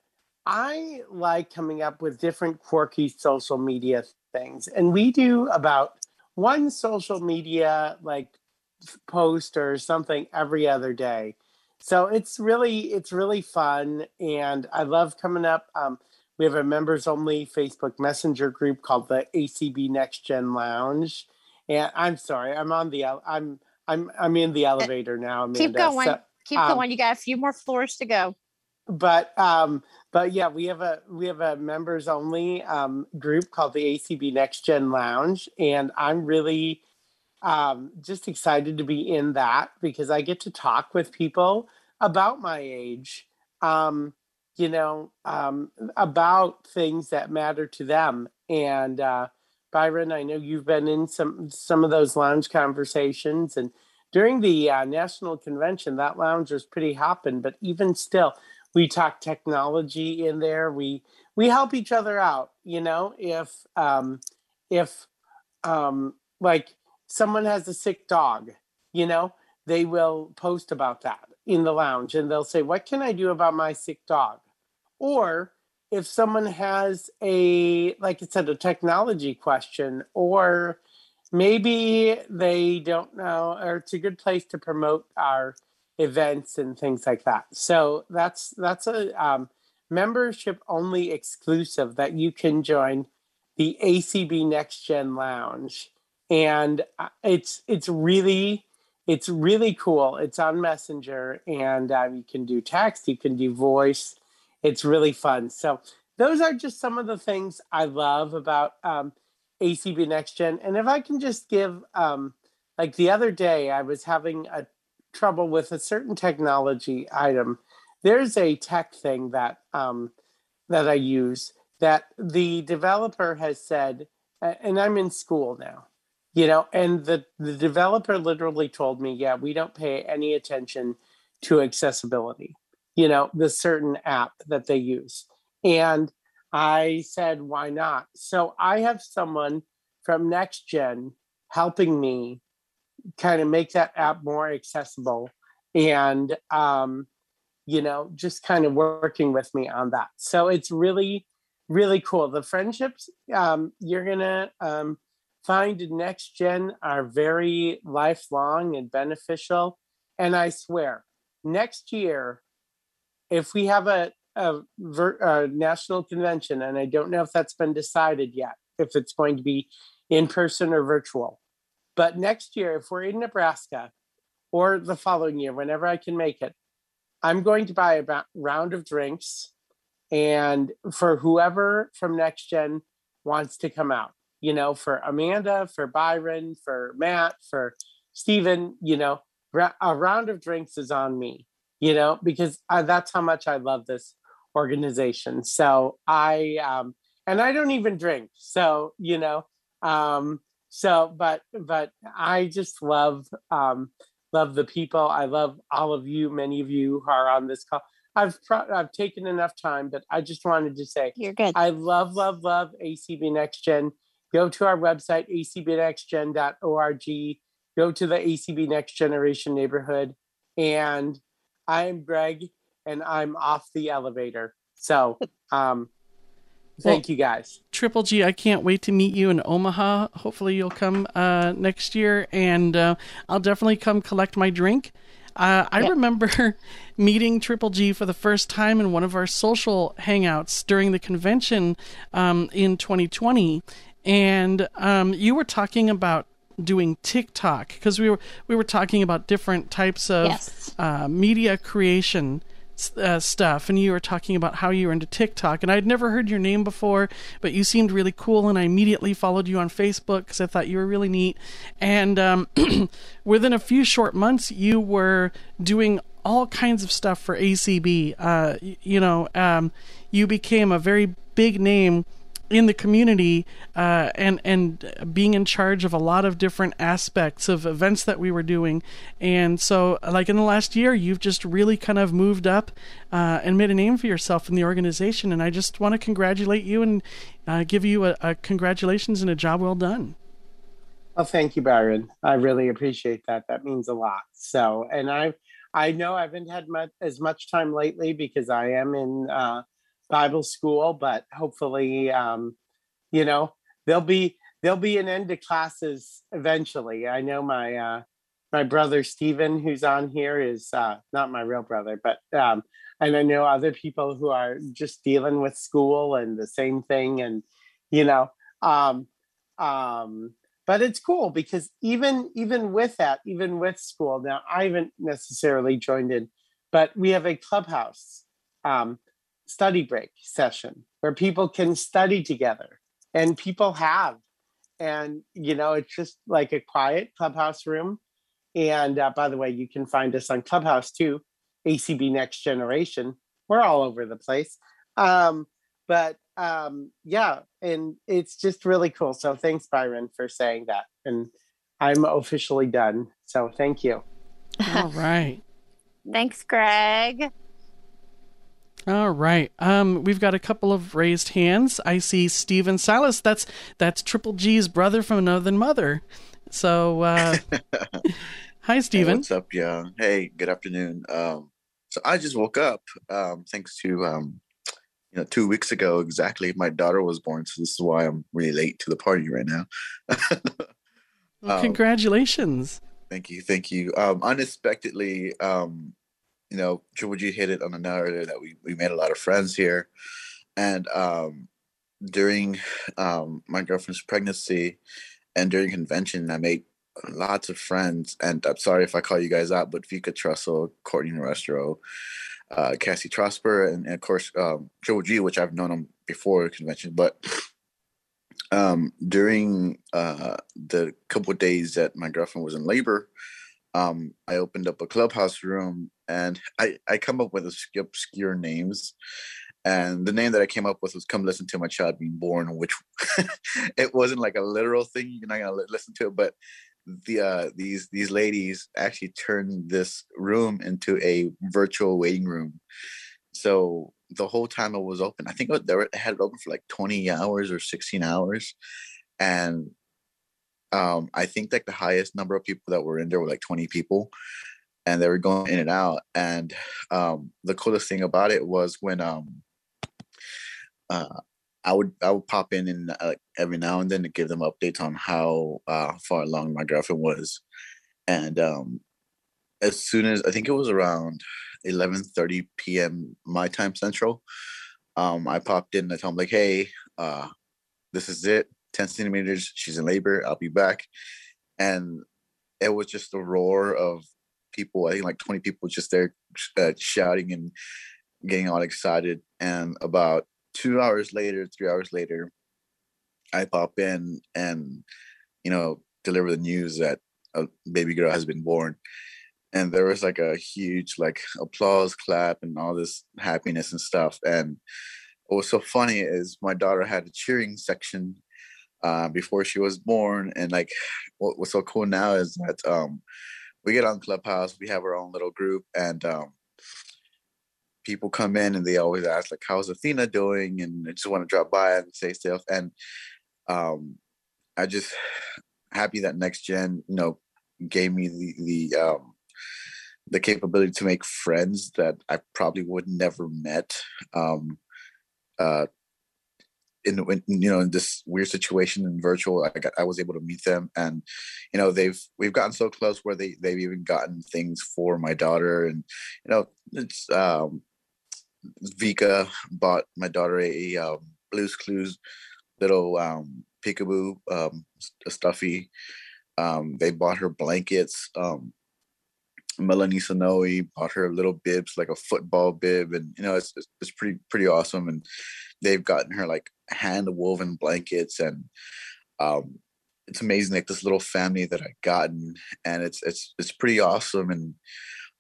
I like coming up with different quirky social media things. And we do about one social media like post or something every other day. So it's really it's really fun and I love coming up um, we have a members only Facebook Messenger group called the ACB Next Gen Lounge. And I'm sorry, I'm on the I'm I'm I'm in the elevator now. Amanda. Keep going. So, Keep um, going. You got a few more floors to go. But um but yeah, we have a we have a members only um group called the ACB Next Gen Lounge and I'm really um just excited to be in that because I get to talk with people about my age. Um you know, um, about things that matter to them. And uh, Byron, I know you've been in some some of those lounge conversations, and during the uh, national convention, that lounge was pretty hopping. But even still, we talk technology in there. We we help each other out. You know, if um, if um, like someone has a sick dog, you know, they will post about that in the lounge, and they'll say, "What can I do about my sick dog?" Or if someone has a like I said, a technology question, or maybe they don't know, or it's a good place to promote our events and things like that. So that's that's a um, membership only exclusive that you can join the ACB Next Gen Lounge, and uh, it's it's really it's really cool. It's on Messenger, and uh, you can do text, you can do voice. It's really fun. So those are just some of the things I love about um, ACB Next Gen. And if I can just give, um, like the other day, I was having a trouble with a certain technology item. There's a tech thing that um, that I use that the developer has said, and I'm in school now, you know, and the the developer literally told me, yeah, we don't pay any attention to accessibility, you know, the certain app that they use. And I said, why not? So I have someone from NextGen helping me kind of make that app more accessible and, um, you know, just kind of working with me on that. So it's really, really cool. The friendships um, you're going to um, find in NextGen are very lifelong and beneficial. And I swear, next year, if we have a, a, a, national convention, and I don't know if that's been decided yet, if it's going to be in person or virtual. But next year, if we're in Nebraska, or the following year, whenever I can make it, I'm going to buy a round of drinks, and for whoever from Next Gen wants to come out, you know, for Amanda, for Byron, for Matt, for Stephen, you know, a round of drinks is on me, you know, because I, that's how much I love this organization. So I um and I don't even drink. So, you know, um so but but I just love um love the people. I love all of you, many of you who are on this call. I've pro- I've taken enough time, but I just wanted to say you're good. I love love love ACB Next Gen. Go to our website acbnextgen.org. Go to the ACB Next Generation neighborhood, and I am Greg, and I'm off the elevator. So, um, thank well, you guys. Triple G, I can't wait to meet you in Omaha. Hopefully, you'll come uh, next year, and uh, I'll definitely come collect my drink. Uh, I yep. remember meeting Triple G for the first time in one of our social hangouts during the convention um, in 2020, and um, you were talking about doing TikTok because we were we were talking about different types of yes. uh, media creation uh, stuff, and you were talking about how you were into TikTok, and I'd never heard your name before, but you seemed really cool, and I immediately followed you on Facebook because I thought you were really neat. And um, within a few short months, you were doing all kinds of stuff for ACB. Uh, you know, um, you became a very big name in the community uh, and and being in charge of a lot of different aspects of events that we were doing. And so, like in the last year, you've just really kind of moved up uh, and made a name for yourself in the organization. And I just want to congratulate you and uh, give you a, a congratulations and a job well done. Well, thank you, Byron. I really appreciate that. That means a lot. So, and I, I know I haven't had much, as much time lately because I am in uh, Bible school, but hopefully, um, you know, there'll be there'll be an end to classes eventually. I know my uh, my brother Stephen, who's on here, is uh, not my real brother, but um, and I know other people who are just dealing with school and the same thing, and you know, um, um, but it's cool because even even with that, even with school, now I haven't necessarily joined in, but we have a clubhouse. Um, study break session where people can study together and people have and you know it's just like a quiet clubhouse room and uh, by the way you can find us on clubhouse too acb next generation we're all over the place um, but um, yeah and it's just really cool so thanks byron for saying that and I'm officially done. So thank you. All right. Thanks, Greg. All right. Um, we've got a couple of raised hands. I see Steven Salas. That's that's Triple G's brother from another mother. So, uh, hi, Steven. Hey, what's up, yeah? Hey, good afternoon. Um, so I just woke up um, thanks to um, you know two weeks ago exactly. My daughter was born, so this is why I'm really late to the party right now. well, congratulations. Thank you, thank you. Um, unexpectedly, um, you know, Triple G hit it on the narrative that we, we made a lot of friends here. And um, during um, my girlfriend's pregnancy and during convention, I made lots of friends. And I'm sorry if I call you guys out, but Vika Trussell, Courtney Restro, uh, Cassie Trosper, and, and, of course, um, Triple G, which I've known him before convention. But um, during uh, the couple days that my girlfriend was in labor, um, I opened up a clubhouse room and I, I come up with obscure names. And the name that I came up with was "Come Listen to My Child Being Born," which it wasn't like a literal thing. You're not gonna listen to it, but the uh, these these ladies actually turned this room into a virtual waiting room. So the whole time it was open, I think they had it open for like 20 hours or 16 hours, and um, I think like the highest number of people that were in there were like 20 people and they were going in and out. And um, the coolest thing about it was when um, uh, I would I would pop in and uh, every now and then to give them updates on how uh, far along my girlfriend was, and um, as soon as I think it was around 11:30 p.m. my time central, um, I popped in and I told them like, hey, uh, this is it. 10 centimeters. She's in labor. I'll be back. And it was just a roar of people. I think like 20 people just there uh, shouting and getting all excited. And about two hours later, three hours later, I pop in and, you know, deliver the news that a baby girl has been born. And there was like a huge like applause clap and all this happiness and stuff. And what was so funny is my daughter had a cheering section uh, before she was born. And like, what, what's so cool now is that um, we get on Clubhouse, we have our own little group, and um, people come in and they always ask like, "How's Athena doing?" And I just want to drop by and say stuff. And um, I just happy that next gen, you know, gave me the the um, the capability to make friends that I probably would never met. Um, uh, in, in, you know in this weird situation in virtual I, got, I was able to meet them and you know they've we've gotten so close where they they've even gotten things for my daughter and you know it's um vika bought my daughter a, um, blues clues little um peekaboo um a stuffy um they bought her blankets um Melanie Sonoe bought her little bibs, like a football bib, and you know it's, it's pretty pretty awesome. And they've gotten her like hand woven blankets and um it's amazing like this little family that I've gotten and it's it's it's pretty awesome and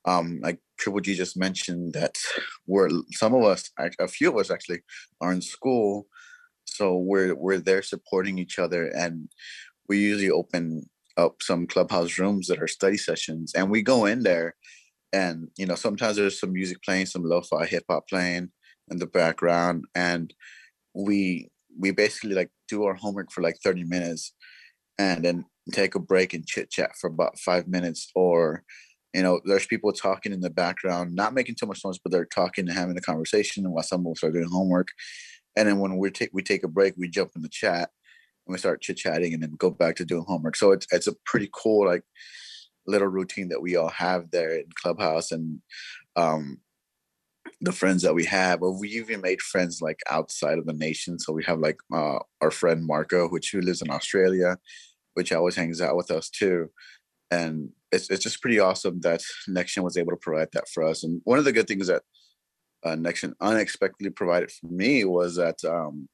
um like Triple G just mentioned that we're some of us a few of us actually are in school so we're we're there supporting each other and we usually open up some clubhouse rooms that are study sessions and we go in there and you know sometimes there's some music playing some lo-fi hip hop playing in the background and we we basically like do our homework for like 30 minutes and then take a break and chit chat for about five minutes or you know there's people talking in the background not making too much noise but they're talking and having a conversation while some of us are doing homework. And then when we take we take a break we jump in the chat and we start chit chatting and then go back to doing homework. So it's it's a pretty cool like little routine that we all have there in clubhouse and um the friends that we have, or we even made friends like outside of the nation. So we have like uh, our friend Marco, which who lives in Australia, which always hangs out with us too. And it's it's just pretty awesome that NextGen was able to provide that for us. And one of the good things that uh, NextGen unexpectedly provided for me was that um,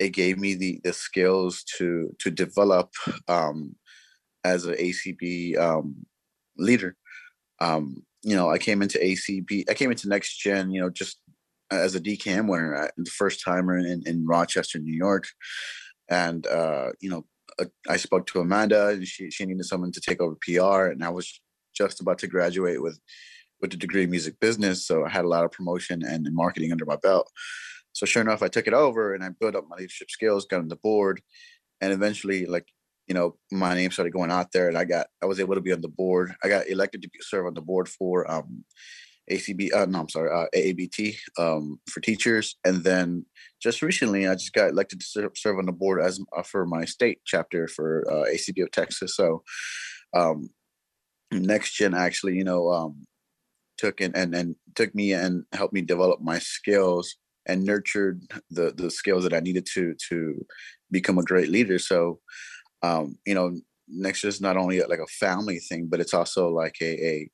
it gave me the the skills to to develop um, as an ACB um, leader. Um, you know, I came into ACB, I came into Next Gen, you know, just as a DKM winner, uh, the first timer in, in Rochester, New York. And, uh, you know, uh, I spoke to Amanda, and she she needed someone to take over PR, and I was just about to graduate with with a degree in music business, so I had a lot of promotion and marketing under my belt. So sure enough, I took it over and I built up my leadership skills, got on the board, and eventually, like you know, my name started going out there, and I got I was able to be on the board. I got elected to serve on the board for um, ACB. Uh, no, I'm sorry, uh, AABT um, for teachers, and then just recently, I just got elected to serve, on the board as uh, for my state chapter for uh, ACB of Texas. So, um, next gen actually, you know, um, took and, and and took me and helped me develop my skills and nurtured the the skills that I needed to to become a great leader. So, um, you know, next is not only like a family thing, but it's also like a, a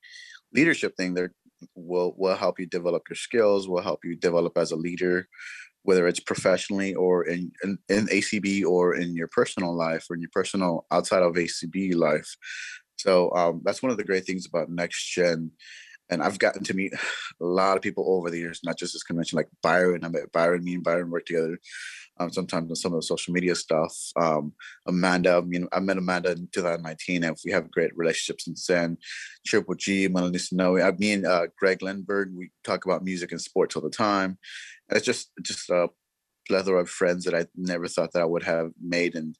leadership thing. That will will help you develop your skills, will help you develop as a leader, whether it's professionally or in, in, in ACB or in your personal life or in your personal outside of ACB life. So um, that's one of the great things about Next Gen and I've gotten to meet a lot of people over the years, not just this convention, like Byron. I met Byron, me and Byron work together um, sometimes on some of the social media stuff. Um, Amanda, I mean, I met Amanda in 2019, and we have great relationships since then. Triple G, Melanie Snowy, I mean, uh, Greg Lindberg, we talk about music and sports all the time. And it's just just a plethora of friends that I never thought that I would have made, and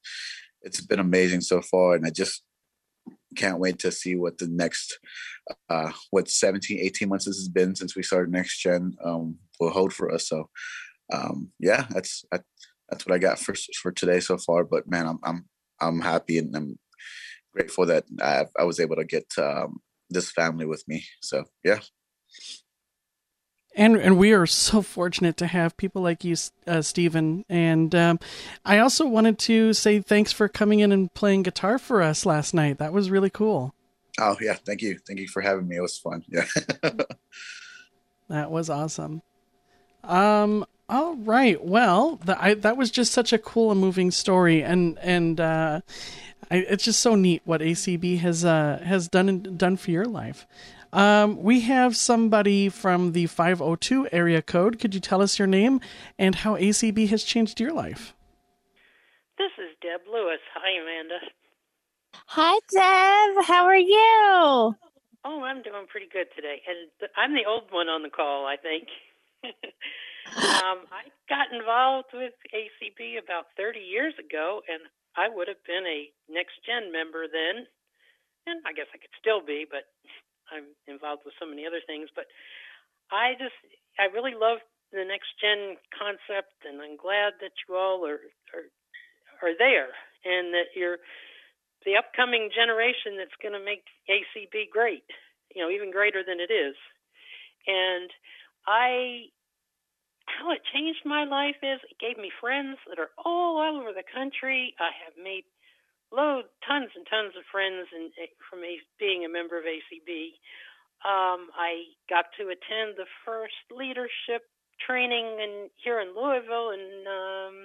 it's been amazing so far. And I just can't wait to see what the next uh what 17 18 months this has been since we started next gen um will hold for us so um yeah that's that, that's what i got for for today so far but man i'm i'm i'm happy and i'm grateful that i i was able to get um this family with me so yeah and and we are so fortunate to have people like you, uh, Stephen. And um, I also wanted to say thanks for coming in and playing guitar for us last night. That was really cool. Oh yeah, thank you, thank you for having me. It was fun. Yeah, that was awesome. Um. All right. Well, the, I, that was just such a cool and moving story, and and uh, I, it's just so neat what ACB has uh, has done done for your life. Um, we have somebody from the 502 area code. Could you tell us your name and how ACB has changed your life? This is Deb Lewis. Hi, Amanda. Hi, Deb. How are you? Oh, I'm doing pretty good today. And I'm the old one on the call, I think. um, I got involved with ACB about 30 years ago, and I would have been a next gen member then. And I guess I could still be, but I'm involved with so many other things, but I just I really love the next gen concept, and I'm glad that you all are are are there, and that you're the upcoming generation that's going to make ACB great, you know, even greater than it is. And I, how it changed my life is it gave me friends that are all over the country. I have made load tons and tons of friends and eh, from a, being a member of ACB. Um, I got to attend the first leadership training in here in Louisville in um,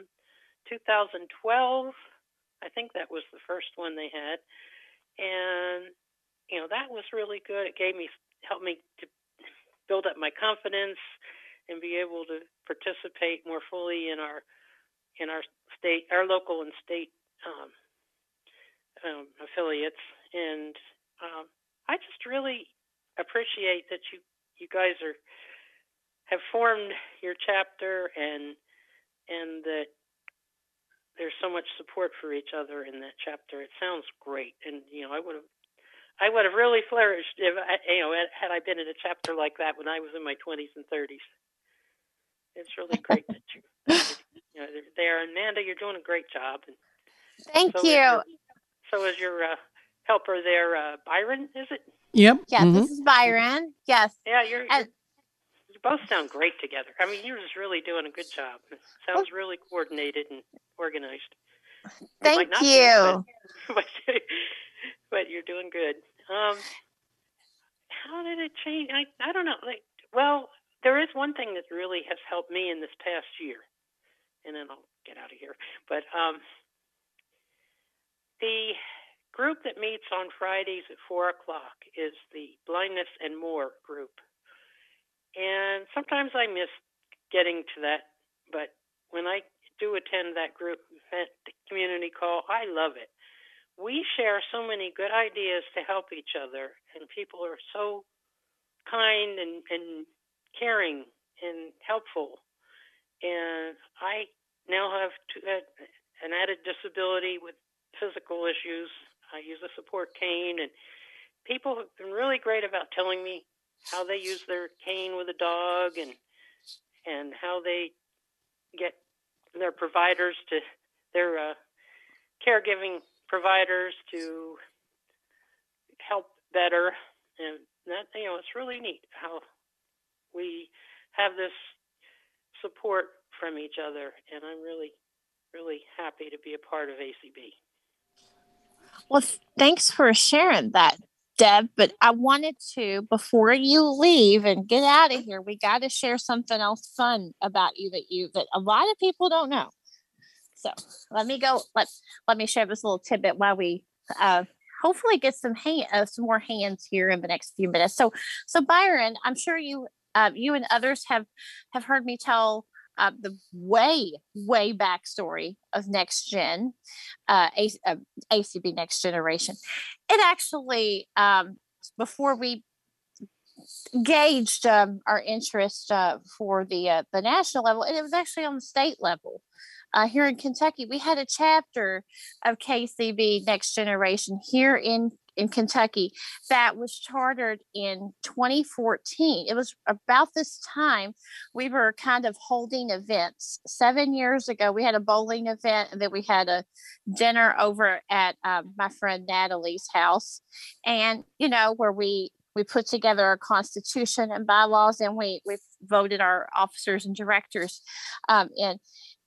2012. I think that was the first one they had, and you know that was really good. It gave me helped me to build up my confidence and be able to participate more fully in our in our state, our local and state um, um, affiliates, and um, I just really appreciate that you you guys are have formed your chapter and and that there's so much support for each other in that chapter. It sounds great, and you know I would have I would have really flourished if I, you know had I been in a chapter like that when I was in my 20s and 30s. It's really great that you, you know, there, Amanda. You're doing a great job. And Thank so you. So is your uh, helper there, uh, Byron? Is it? Yep. Yeah, mm-hmm. this is Byron. Yes. Yeah, you're, you're, you both sound great together. I mean, you're just really doing a good job. It sounds really coordinated and organized. Thank you. Be, but, but, you're doing good. Um, how did it change? I I don't know. Like, well, there is one thing that really has helped me in this past year, and then I'll get out of here. But um, the group that meets on Fridays at 4 o'clock is the Blindness and More group. And sometimes I miss getting to that, but when I do attend that group community call, I love it. We share so many good ideas to help each other, and people are so kind and, and caring and helpful. And I now have to, uh, an added disability with physical issues. I use a support cane, and people have been really great about telling me how they use their cane with a dog and and how they get their providers to their uh, caregiving providers to help better and that you know it's really neat how we have this support from each other and i'm really really happy to be a part of acb well thanks for sharing that Deb, but I wanted to, before you leave and get out of here, we got to share something else fun about you that you that a lot of people don't know. So let me go. Let let me share this little tidbit while we uh, hopefully get some hand, uh, some more hands here in the next few minutes. So so Byron, I'm sure you uh, you and others have have heard me tell uh, the way way backstory of next gen uh, A- uh, acb next generation. It actually um, before we gauged um, our interest uh, for the uh, the national level and it was actually on the state level uh, here in kentucky we had a chapter of kcb next generation here in in Kentucky that was chartered in 2014. It was about this time we were kind of holding events. Seven years ago, we had a bowling event, and then we had a dinner over at um, my friend Natalie's house, and you know where we we put together our constitution and bylaws, and we we voted our officers and directors um, in.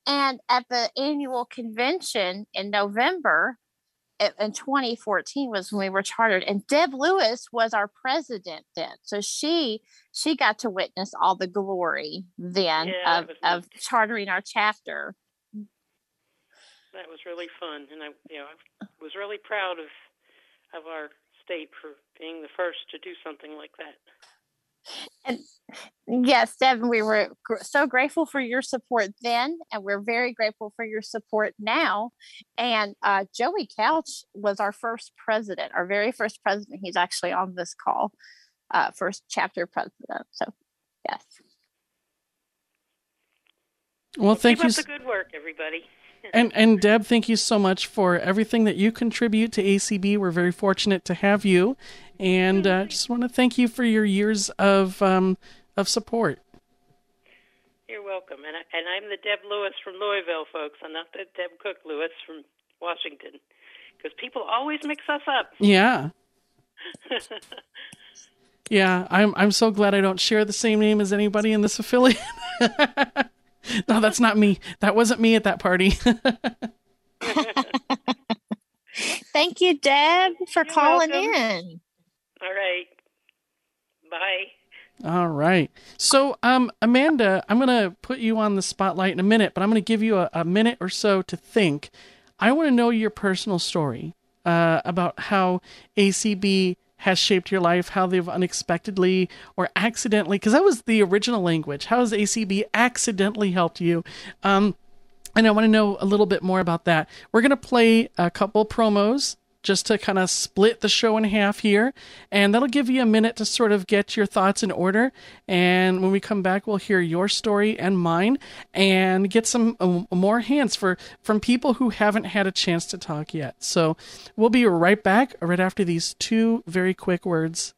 And at the annual convention in November, in 2014 was when we were chartered and deb lewis was our president then. So she she got to witness all the glory then yeah, of, of chartering our chapter. That was really fun and i you know i was really proud of of our state for being the first to do something like that and yes, Devin, we were gr- so grateful for your support then, and we're very grateful for your support now. And uh, Joey Couch was our first president, our very first president. He's actually on this call, uh, first chapter president. So, yes. Well, thank Keep you. Up the good work, everybody. And and Deb, thank you so much for everything that you contribute to ACB. We're very fortunate to have you, and uh, just want to thank you for your years of um, of support. You're welcome, and I, and I'm the Deb Lewis from Louisville, folks. I'm not the Deb Cook Lewis from Washington, because people always mix us up. Yeah. Yeah, I'm I'm so glad I don't share the same name as anybody in this affiliate. no, that's not me. That wasn't me at that party. Thank you, Deb, for You're calling welcome. in. All right. Bye. All right. So, um, Amanda, I'm going to put you on the spotlight in a minute, but I'm going to give you a, a minute or so to think. I want to know your personal story uh, about how ACB has shaped your life, how they've unexpectedly or accidentally, because that was the original language. How has ACB accidentally helped you? Um, and I want to know a little bit more about that. We're going to play a couple promos just to kind of split the show in half here, and that'll give you a minute to sort of get your thoughts in order. And when we come back, we'll hear your story and mine, and get some uh, more hands for from people who haven't had a chance to talk yet. So we'll be right back right after these two very quick words.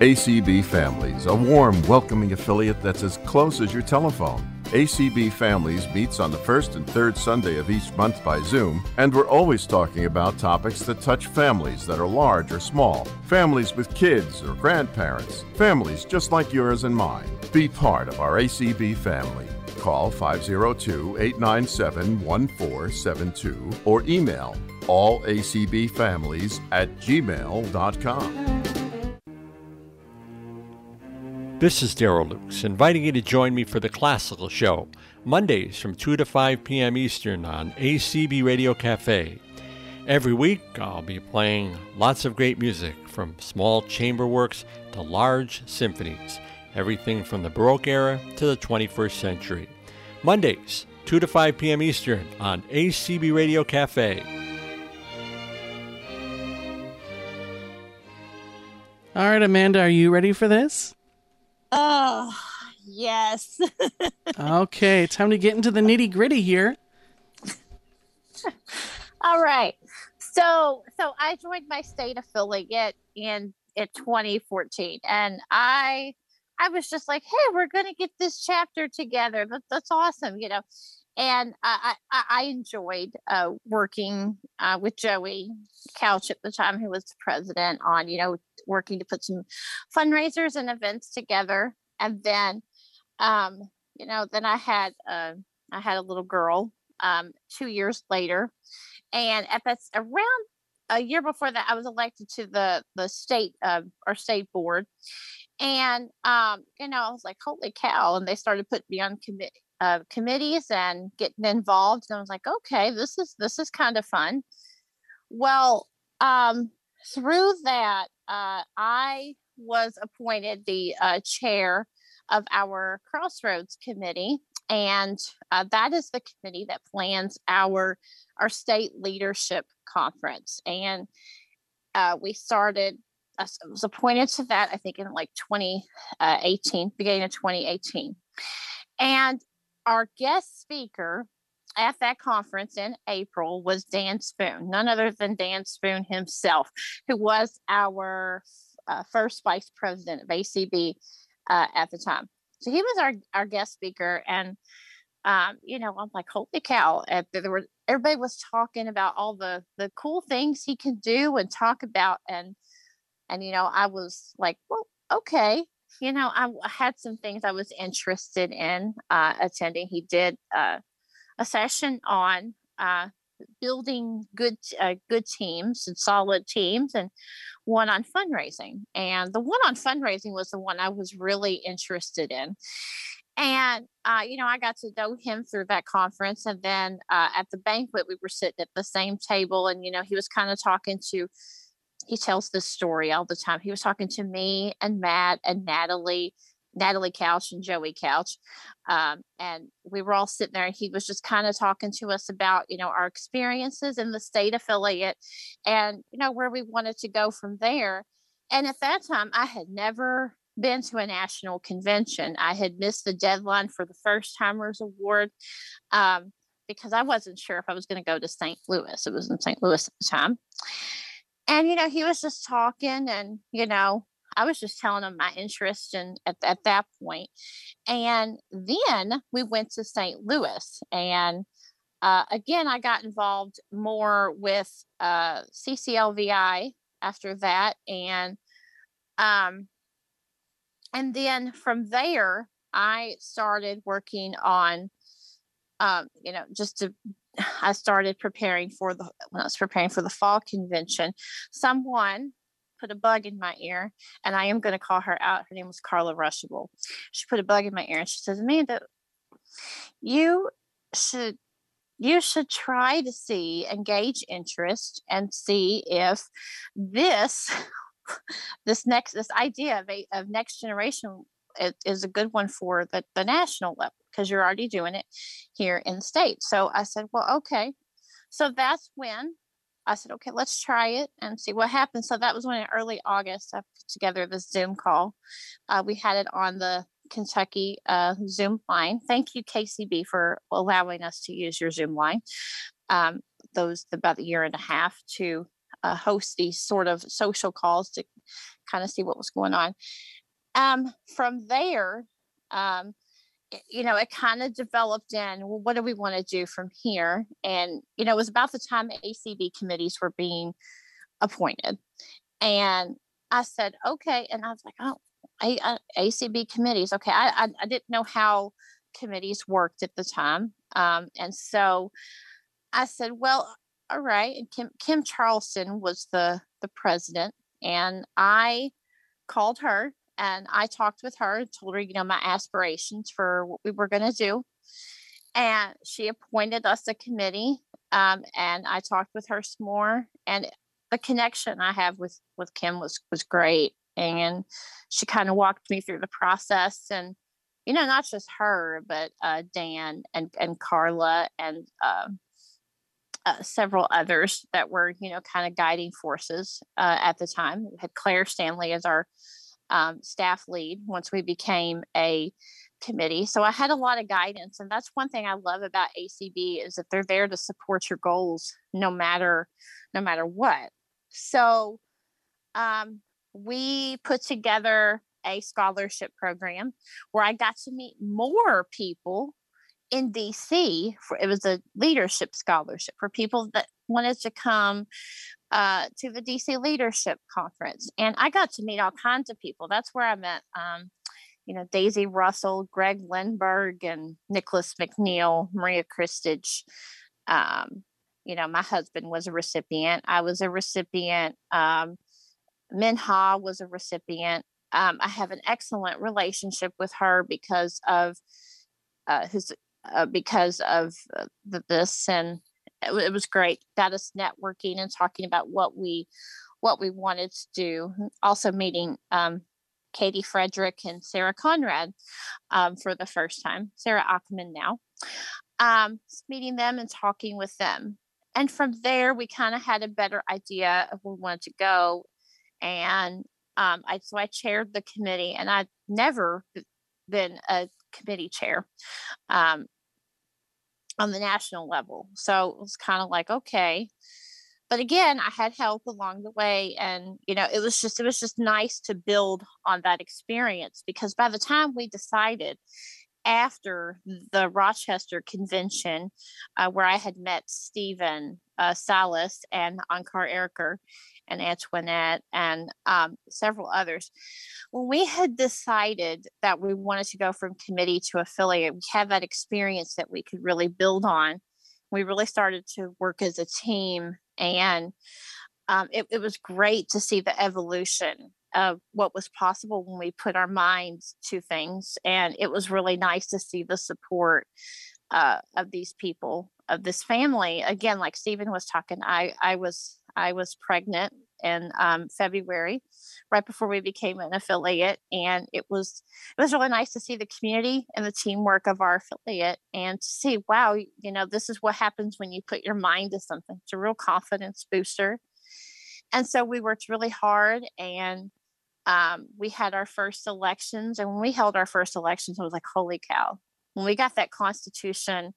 ACB Families, a warm, welcoming affiliate that's as close as your telephone. ACB Families meets on the first and third Sunday of each month by Zoom, and we're always talking about topics that touch families that are large or small, families with kids or grandparents, families just like yours and mine. Be part of our ACB family. Call 502 897 1472 or email allacbfamilies at gmail.com. This is Daryl Lukes, inviting you to join me for the Classical Show, Mondays from 2 to 5 p.m. Eastern on ACB Radio Cafe. Every week, I'll be playing lots of great music, from small chamber works to large symphonies, everything from the Baroque era to the 21st century. Mondays, 2 to 5 p.m. Eastern on ACB Radio Cafe. All right, Amanda, are you ready for this? Oh, yes. okay, time to get into the nitty gritty here. All right. So, so I joined my state affiliate in in 2014, and I I was just like, hey, we're going to get this chapter together. That, that's awesome, you know. And I, I, I enjoyed uh, working uh, with Joey Couch at the time, who was the president, on, you know, working to put some fundraisers and events together. And then, um, you know, then I had, uh, I had a little girl um, two years later. And at that, around a year before that, I was elected to the, the state, uh, or state board and um, you know, I was like, "Holy cow!" And they started putting me on commit uh, committees and getting involved. And I was like, "Okay, this is this is kind of fun." Well, um, through that, uh, I was appointed the uh, chair of our Crossroads Committee, and uh, that is the committee that plans our our state leadership conference. And uh, we started I was appointed to that, I think in like 2018, beginning of 2018. And our guest speaker at that conference in April was Dan Spoone, none other than Dan Spoone himself, who was our uh, first vice president of ACB uh, at the time. So he was our, our guest speaker. And, um, you know, I'm like, holy cow. there were, everybody was talking about all the, the cool things he can do and talk about. And and, you know, I was like, well, okay. You know, I had some things I was interested in uh, attending. He did uh, a session on uh, building good uh, good teams and solid teams and one on fundraising and the one on fundraising was the one i was really interested in and uh, you know i got to know him through that conference and then uh, at the banquet we were sitting at the same table and you know he was kind of talking to he tells this story all the time. He was talking to me and Matt and Natalie, Natalie Couch and Joey Couch. Um, and we were all sitting there and he was just kind of talking to us about, you know, our experiences in the state affiliate and, you know, where we wanted to go from there. And at that time, I had never been to a national convention. I had missed the deadline for the First Timers Award um, because I wasn't sure if I was going to go to St. Louis. It was in St. Louis at the time. And, you know, he was just talking and, you know, I was just telling them my interest in at, at that point. And then we went to St. Louis and uh, again, I got involved more with uh, CCLVI after that, and um, and then from there, I started working on, um, you know, just to I started preparing for the when I was preparing for the fall convention, someone put a bug in my ear, and I am going to call her out. Her name was Carla Ruschival. She put a bug in my ear, and she says, "Amanda, you should." You should try to see, engage interest, and see if this, this next, this idea of, a, of next generation is a good one for the, the national level because you're already doing it here in the state. So I said, well, okay. So that's when I said, okay, let's try it and see what happens. So that was when in early August I put together this Zoom call. Uh, we had it on the Kentucky uh, Zoom line. Thank you, KCB, for allowing us to use your Zoom line. Um, those about a year and a half to uh, host these sort of social calls to kind of see what was going on. Um, from there, um, you know, it kind of developed in, well, what do we want to do from here? And, you know, it was about the time ACB committees were being appointed. And I said, okay. And I was like, oh, I, I, ACB committees. Okay. I, I, I, didn't know how committees worked at the time. Um, and so I said, well, all right. And Kim, Kim Charlson was the, the president. And I called her and I talked with her, told her, you know, my aspirations for what we were going to do. And she appointed us a committee. Um, and I talked with her some more. And the connection I have with with Kim was was great. And she kind of walked me through the process. And you know, not just her, but uh, Dan and and Carla and uh, uh, several others that were, you know, kind of guiding forces uh, at the time. We had Claire Stanley as our um, staff lead once we became a committee. So I had a lot of guidance, and that's one thing I love about ACB is that they're there to support your goals no matter no matter what. So um, we put together a scholarship program where I got to meet more people in DC. For, it was a leadership scholarship for people that wanted to come uh, to the DC Leadership Conference, and I got to meet all kinds of people. That's where I met, um, you know, Daisy Russell, Greg Lindberg, and Nicholas McNeil, Maria Christage. Um, you know, my husband was a recipient. I was a recipient. Um, Minha was a recipient. Um, I have an excellent relationship with her because of uh, his uh, because of uh, this, and it, was great. Got us networking and talking about what we what we wanted to do. Also meeting um, Katie Frederick and Sarah Conrad um, for the first time. Sarah Ackerman now. Um, meeting them and talking with them. And from there, we kind of had a better idea of where we wanted to go. And um, I so I chaired the committee, and I'd never been a committee chair um, on the national level. So it was kind of like okay, but again, I had help along the way, and you know, it was just it was just nice to build on that experience because by the time we decided after the Rochester convention, uh, where I had met Stephen uh, Salas and Ankar Erker, and Antoinette and um, several others. When we had decided that we wanted to go from committee to affiliate, we had that experience that we could really build on. We really started to work as a team, and um, it, it was great to see the evolution of what was possible when we put our minds to things. And it was really nice to see the support uh, of these people, of this family. Again, like Stephen was talking, I, I was I was pregnant in um, February, right before we became an affiliate, and it was it was really nice to see the community and the teamwork of our affiliate, and to see, wow, you know, this is what happens when you put your mind to something. It's a real confidence booster, and so we worked really hard, and um, we had our first elections, and when we held our first elections, I was like, holy cow! When we got that constitution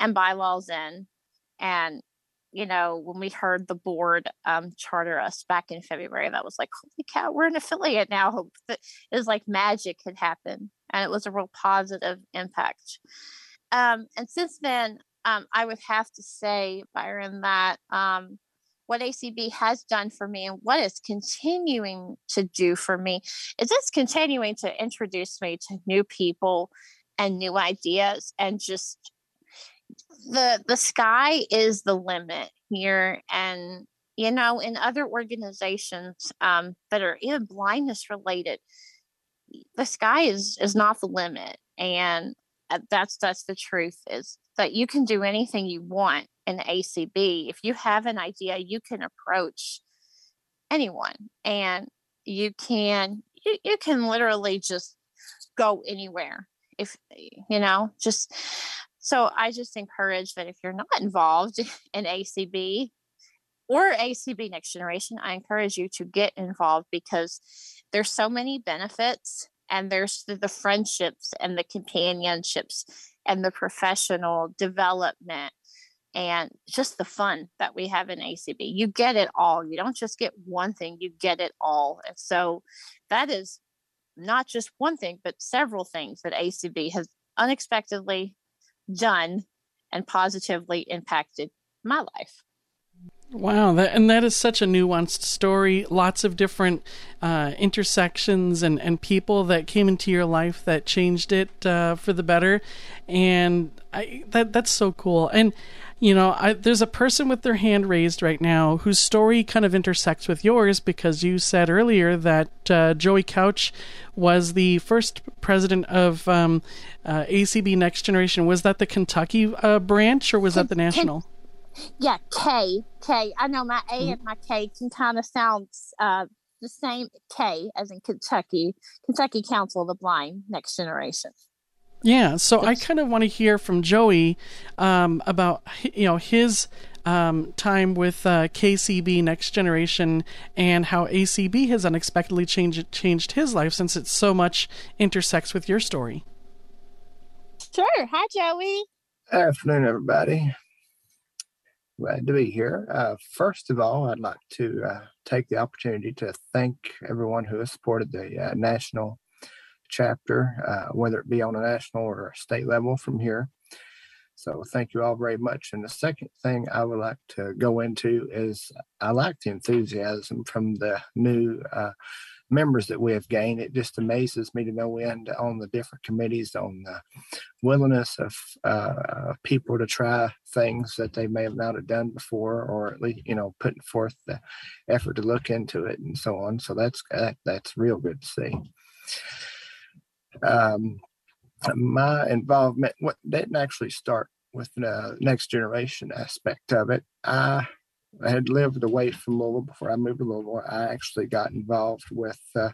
and bylaws in, and you know, when we heard the board um, charter us back in February, that was like, holy cow, we're an affiliate now. It was like magic had happened, and it was a real positive impact. Um, and since then, um, I would have to say, Byron, that um, what ACB has done for me and what it's continuing to do for me is it's continuing to introduce me to new people and new ideas and just the the sky is the limit here and you know in other organizations um, that are even blindness related the sky is is not the limit and uh, that's that's the truth is that you can do anything you want in acb if you have an idea you can approach anyone and you can you, you can literally just go anywhere if you know just so I just encourage that if you're not involved in ACB or ACB Next Generation, I encourage you to get involved because there's so many benefits and there's the, the friendships and the companionships and the professional development and just the fun that we have in ACB. You get it all. You don't just get one thing, you get it all. And so that is not just one thing, but several things that ACB has unexpectedly done and positively impacted my life. Wow, that, and that is such a nuanced story. Lots of different uh, intersections and, and people that came into your life that changed it uh, for the better, and I, that that's so cool. And you know, I, there's a person with their hand raised right now whose story kind of intersects with yours because you said earlier that uh, Joey Couch was the first president of um, uh, ACB Next Generation. Was that the Kentucky uh, branch or was that the national? yeah, K K. I know my A mm-hmm. and my K can kind of sound uh, the same. K as in Kentucky, Kentucky Council of the Blind Next Generation. Yeah, so I kind of want to hear from Joey um, about you know his um, time with uh, KCB Next Generation and how ACB has unexpectedly changed changed his life since it so much intersects with your story. Sure. Hi, Joey. Afternoon, everybody. Glad to be here. Uh, first of all, I'd like to uh, take the opportunity to thank everyone who has supported the uh, national chapter, uh, whether it be on a national or a state level from here. So thank you all very much. And the second thing I would like to go into is I like the enthusiasm from the new uh, members that we have gained. It just amazes me to no end on the different committees, on the willingness of uh, people to try things that they may have not have done before, or at least you know putting forth the effort to look into it and so on. So that's that, that's real good to see. Um, my involvement what didn't actually start with the next generation aspect of it. I had lived away from Louisville before I moved to Louisville. I actually got involved with uh,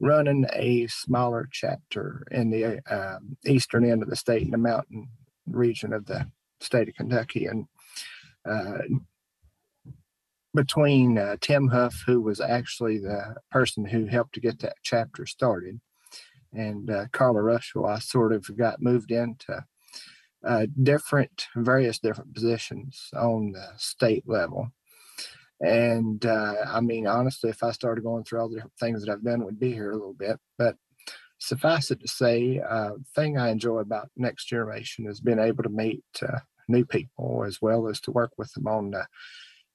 running a smaller chapter in the um, eastern end of the state in the mountain region of the state of Kentucky. And uh, between uh, Tim Huff, who was actually the person who helped to get that chapter started, and uh, Carla Ruschival, I sort of got moved into uh, different, various different positions on the state level. And uh, I mean, honestly, if I started going through all the different things that I've done, would be here a little bit. But suffice it to say, uh, thing I enjoy about Next Generation is being able to meet uh, new people as well as to work with them on the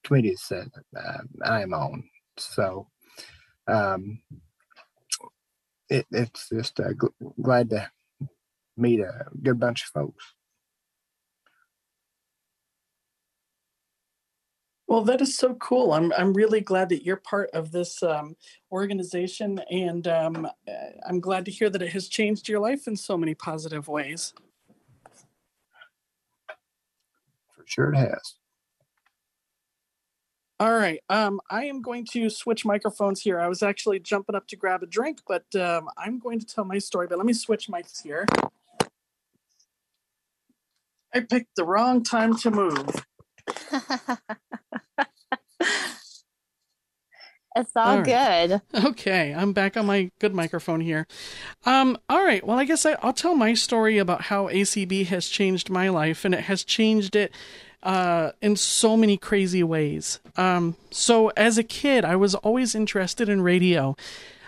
committees that uh, I am on. So um, it, it's just uh, gl- glad to meet a good bunch of folks. Well, that is so cool. I'm I'm really glad that you're part of this um, organization, and um, uh, I'm glad to hear that it has changed your life in so many positive ways. For sure, it has. All right. Um, I am going to switch microphones here. I was actually jumping up to grab a drink, but um, I'm going to tell my story. But let me switch mics here. I picked the wrong time to move. It's all, All right. good. Okay, I'm back on my good microphone here. Um, all right, well, I guess I, I'll tell my story about how ACB has changed my life, and it has changed it uh, in so many crazy ways. Um, so, as a kid, I was always interested in radio.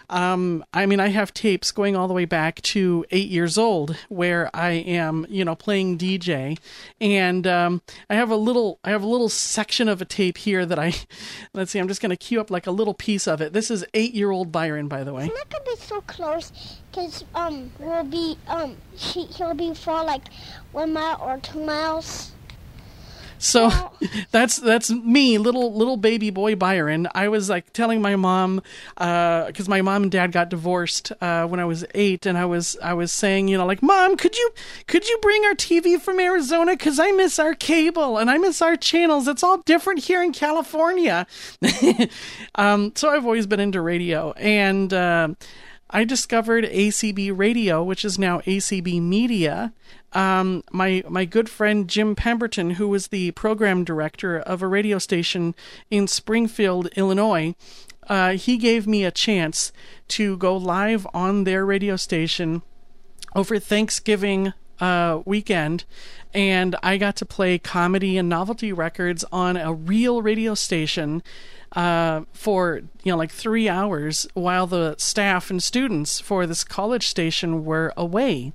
Um, I mean, I have tapes going all the way back to eight years old where I am, you know, playing DJ, and um, I have a little, I have a little section of a tape here that I, let's see, I'm just gonna cue up like a little piece of it. This is eight-year-old Byron, by the way. It's not gonna be so close, cause um we'll be um she he'll be for like one mile or two miles. So that's that's me, little little baby boy Byron. I was like telling my mom because my mom and dad got divorced uh, when I was eight, and I was I was saying, you know, like, Mom, could you could you bring our TV from Arizona? Because I miss our cable and I miss our channels. It's all different here in California. um, so I've always been into radio, and uh, I discovered ACB Radio, which is now ACB Media. Um, my my good friend Jim Pemberton, who was the program director of a radio station in Springfield, Illinois, uh, he gave me a chance to go live on their radio station over Thanksgiving uh, weekend, and I got to play comedy and novelty records on a real radio station uh, for you know like three hours while the staff and students for this college station were away.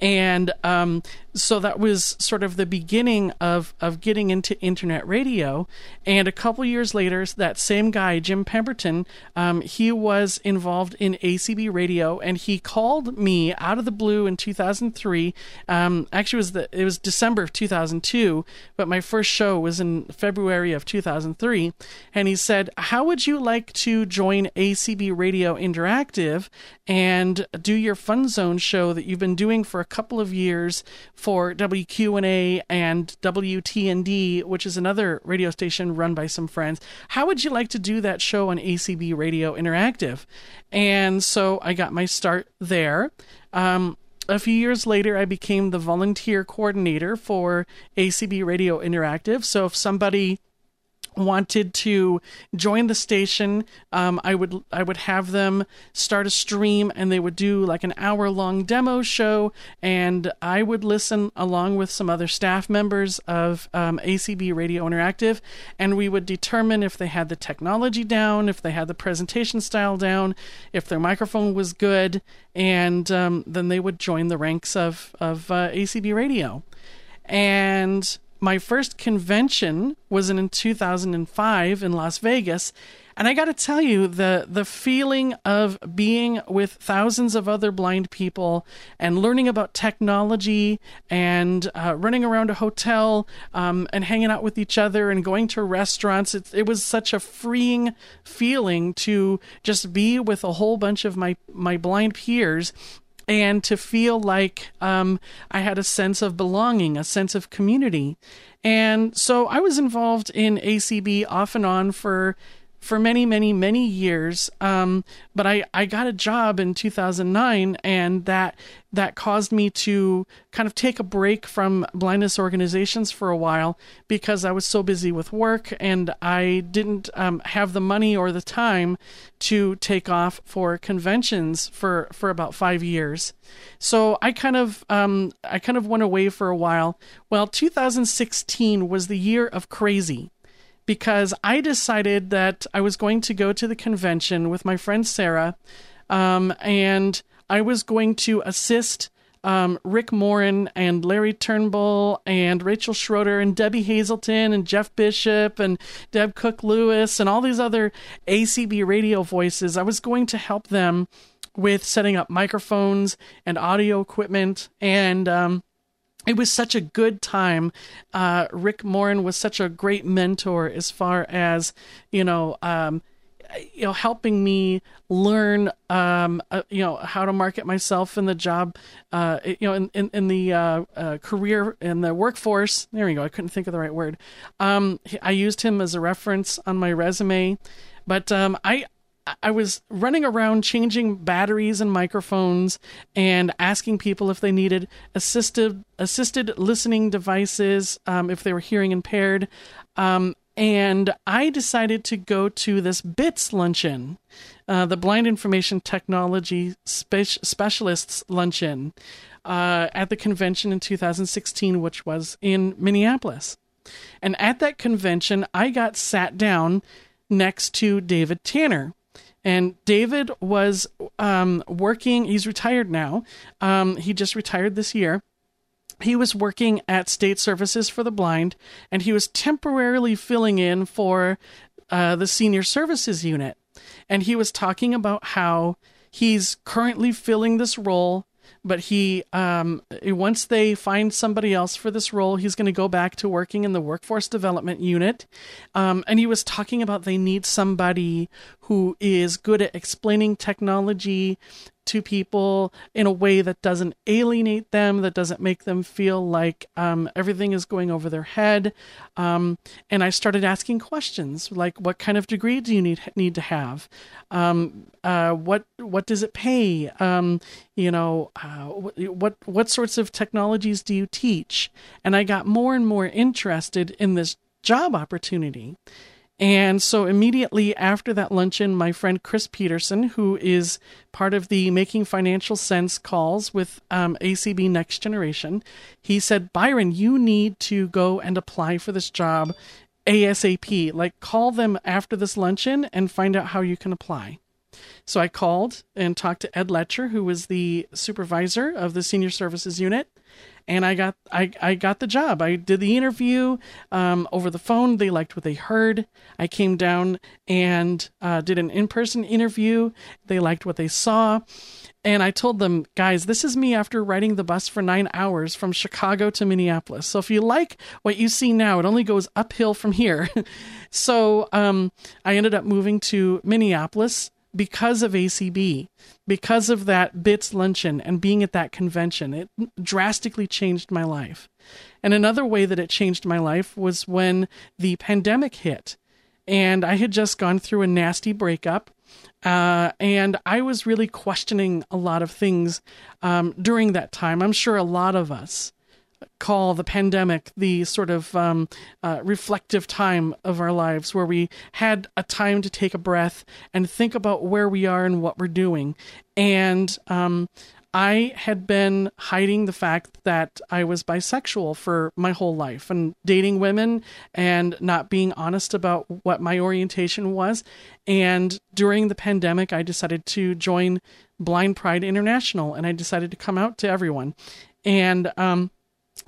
And um, so that was sort of the beginning of, of getting into internet radio. And a couple years later, that same guy, Jim Pemberton, um, he was involved in ACB radio, and he called me out of the blue in 2003. Um, actually, it was the it was December of 2002, but my first show was in February of 2003. And he said, "How would you like to join ACB Radio Interactive and do your Fun Zone show that you've been doing for a couple of years?" For WQNA and WTND, which is another radio station run by some friends. How would you like to do that show on ACB Radio Interactive? And so I got my start there. Um, a few years later, I became the volunteer coordinator for ACB Radio Interactive. So if somebody wanted to join the station, um, I would I would have them start a stream, and they would do like an hour long demo show, and I would listen along with some other staff members of um, ACB Radio Interactive, and we would determine if they had the technology down, if they had the presentation style down, if their microphone was good, and um, then they would join the ranks of of uh, ACB Radio, and my first convention was in 2005 in Las Vegas. And I got to tell you, the the feeling of being with thousands of other blind people and learning about technology and uh, running around a hotel um, and hanging out with each other and going to restaurants, it, it was such a freeing feeling to just be with a whole bunch of my my blind peers and to feel like um, I had a sense of belonging, a sense of community. And so I was involved in ACB off and on for for many, many, many years. Um, but I, I got a job in 2009, and that that caused me to kind of take a break from blindness organizations for a while because I was so busy with work and I didn't um, have the money or the time to take off for conventions for for about five years. So I kind of um, I kind of went away for a while. Well, 2016 was the year of crazy because I decided that I was going to go to the convention with my friend Sarah, um, and I was going to assist um, Rick Morin and Larry Turnbull and Rachel Schroeder and Debbie Hazelton and Jeff Bishop and Deb Cook Lewis and all these other ACB radio voices. I was going to help them with setting up microphones and audio equipment and um, it was such a good time. Uh, Rick Morin was such a great mentor as far as you know, um, you know, helping me learn, um, uh, you know, how to market myself in the job, uh, you know, in in, in the uh, uh career in the workforce. There we go. I couldn't think of the right word. Um, I used him as a reference on my resume, but um, I I was running around changing batteries and microphones and asking people if they needed assisted assisted listening devices um, if they were hearing impaired. Um, and I decided to go to this BITS luncheon, uh, the Blind Information Technology Spe- Specialists luncheon, uh, at the convention in 2016, which was in Minneapolis. And at that convention, I got sat down next to David Tanner, and David was um, working, he's retired now. Um, he just retired this year. He was working at State Services for the Blind, and he was temporarily filling in for uh, the Senior Services Unit. And he was talking about how he's currently filling this role but he um, once they find somebody else for this role, he's going to go back to working in the workforce development unit. Um, and he was talking about they need somebody who is good at explaining technology to people in a way that doesn't alienate them, that doesn't make them feel like um, everything is going over their head. Um, and I started asking questions like, "What kind of degree do you need need to have? Um, uh, what what does it pay? Um, you know, uh, what what sorts of technologies do you teach?" And I got more and more interested in this job opportunity. And so immediately after that luncheon, my friend Chris Peterson, who is part of the Making Financial Sense calls with um, ACB Next Generation, he said, Byron, you need to go and apply for this job ASAP. Like, call them after this luncheon and find out how you can apply. So I called and talked to Ed Letcher, who was the supervisor of the Senior Services Unit and I got I, I got the job. I did the interview um, over the phone. They liked what they heard. I came down and uh, did an in person interview. They liked what they saw. And I told them, guys, this is me after riding the bus for nine hours from Chicago to Minneapolis. So if you like what you see now, it only goes uphill from here. so um, I ended up moving to Minneapolis because of ACB, because of that BITS luncheon and being at that convention. It drastically changed my life. And another way that it changed my life was when the pandemic hit. And I had just gone through a nasty breakup. Uh, and I was really questioning a lot of things um, during that time. I'm sure a lot of us call the pandemic the sort of um, uh, reflective time of our lives where we had a time to take a breath and think about where we are and what we're doing. And um, I had been hiding the fact that I was bisexual for my whole life and dating women and not being honest about what my orientation was. And during the pandemic, I decided to join Blind Pride International and I decided to come out to everyone. And um,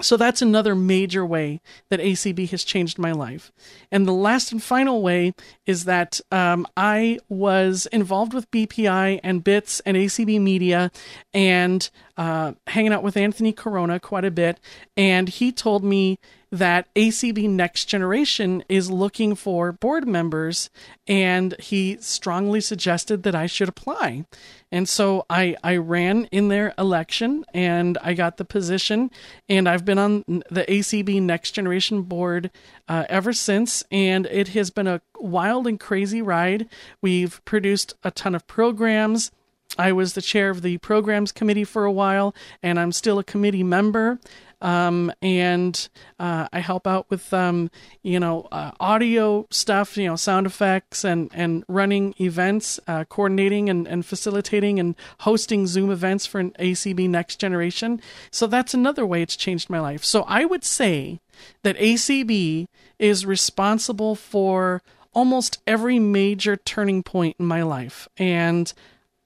so that's another major way that ACB has changed my life. And the last and final way is that um, I was involved with BPI and BITS and ACB Media and uh, hanging out with Anthony Corona quite a bit. And he told me that ACB Next Generation is looking for board members, and he strongly suggested that I should apply. And so I, I ran in their election and I got the position, and I've been on the ACB Next Generation board uh, ever since, and it has been a wild and crazy ride. We've produced a ton of programs. I was the chair of the programs committee for a while, and I'm still a committee member. Um, and uh, I help out with um, you know uh, audio stuff, you know sound effects, and and running events, uh, coordinating and, and facilitating and hosting Zoom events for an ACB Next Generation. So that's another way it's changed my life. So I would say that ACB is responsible for almost every major turning point in my life, and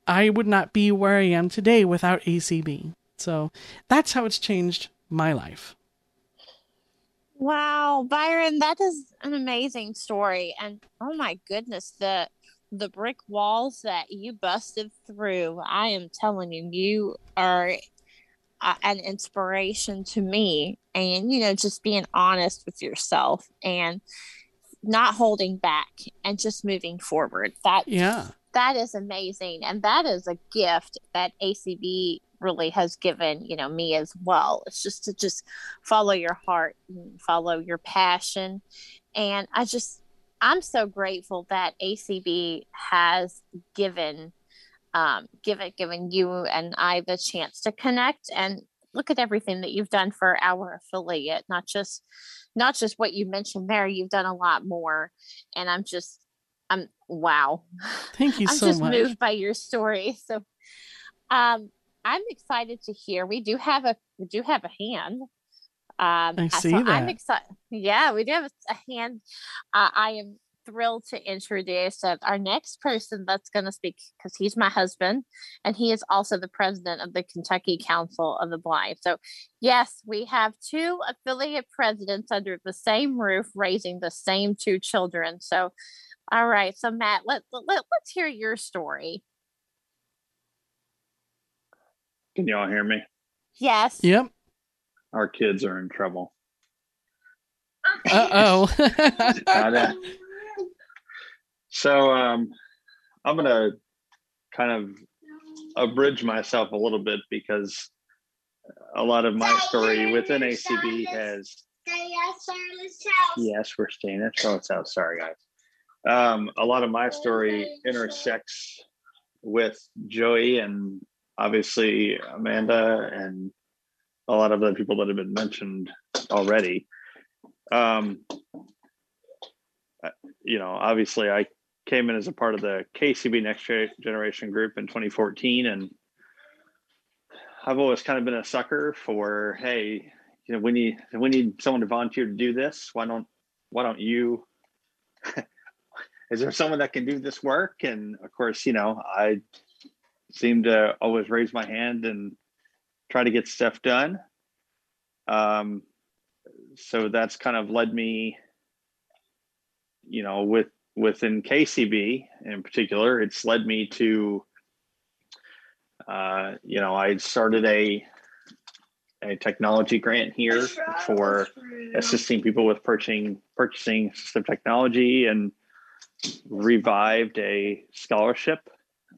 I would not be where I am today without ACB. So that's how it's changed my life. Wow, Byron, that is an amazing story. And oh my goodness, the the brick walls that you busted through. I am telling you, you are uh, an inspiration to me. And, you know, just being honest with yourself and not holding back and just moving forward. That, yeah, that is amazing. And that is a gift that ACB really has given you know me as well. It's just to just follow your heart and follow your passion. And i just i'm so grateful that acb has given um given given you and i the chance to connect and look at everything that you've done for our affiliate not just not just what you mentioned there you've done a lot more. And i'm just i'm wow. Thank you i'm so just much. moved by your story. So um I'm excited to hear. We do have a we do have a hand. Um, I see so that. I'm excited. Yeah, we do have a hand. Uh, I am thrilled to introduce uh, our next person that's going to speak because he's my husband and he is also the president of the Kentucky Council of the Blind. So, yes, we have two affiliate presidents under the same roof raising the same two children. So, all right. So, Matt, let, let, let's hear your story. Can y'all hear me? Yes. Yep. Our kids are in trouble. Uh oh. so um, I'm gonna kind of abridge myself a little bit because a lot of my story within ACB has. Yes, we're staying at Charlotte's house. Sorry, guys. Um, a lot of my story intersects with Joey and obviously Amanda and a lot of the people that have been mentioned already. Um, you know, obviously, I came in as a part of the KCB Next Generation group in 2014, and I've always kind of been a sucker for, hey, you know, we need we need someone to volunteer to do this. Why don't why don't you? is there someone that can do this work? And of course, you know, I seem to always raise my hand and try to get stuff done. Um, so that's kind of led me, you know, with within KCB in particular, it's led me to, uh, you know, I started a a technology grant here for assisting people with purchasing purchasing assistive technology and revived a scholarship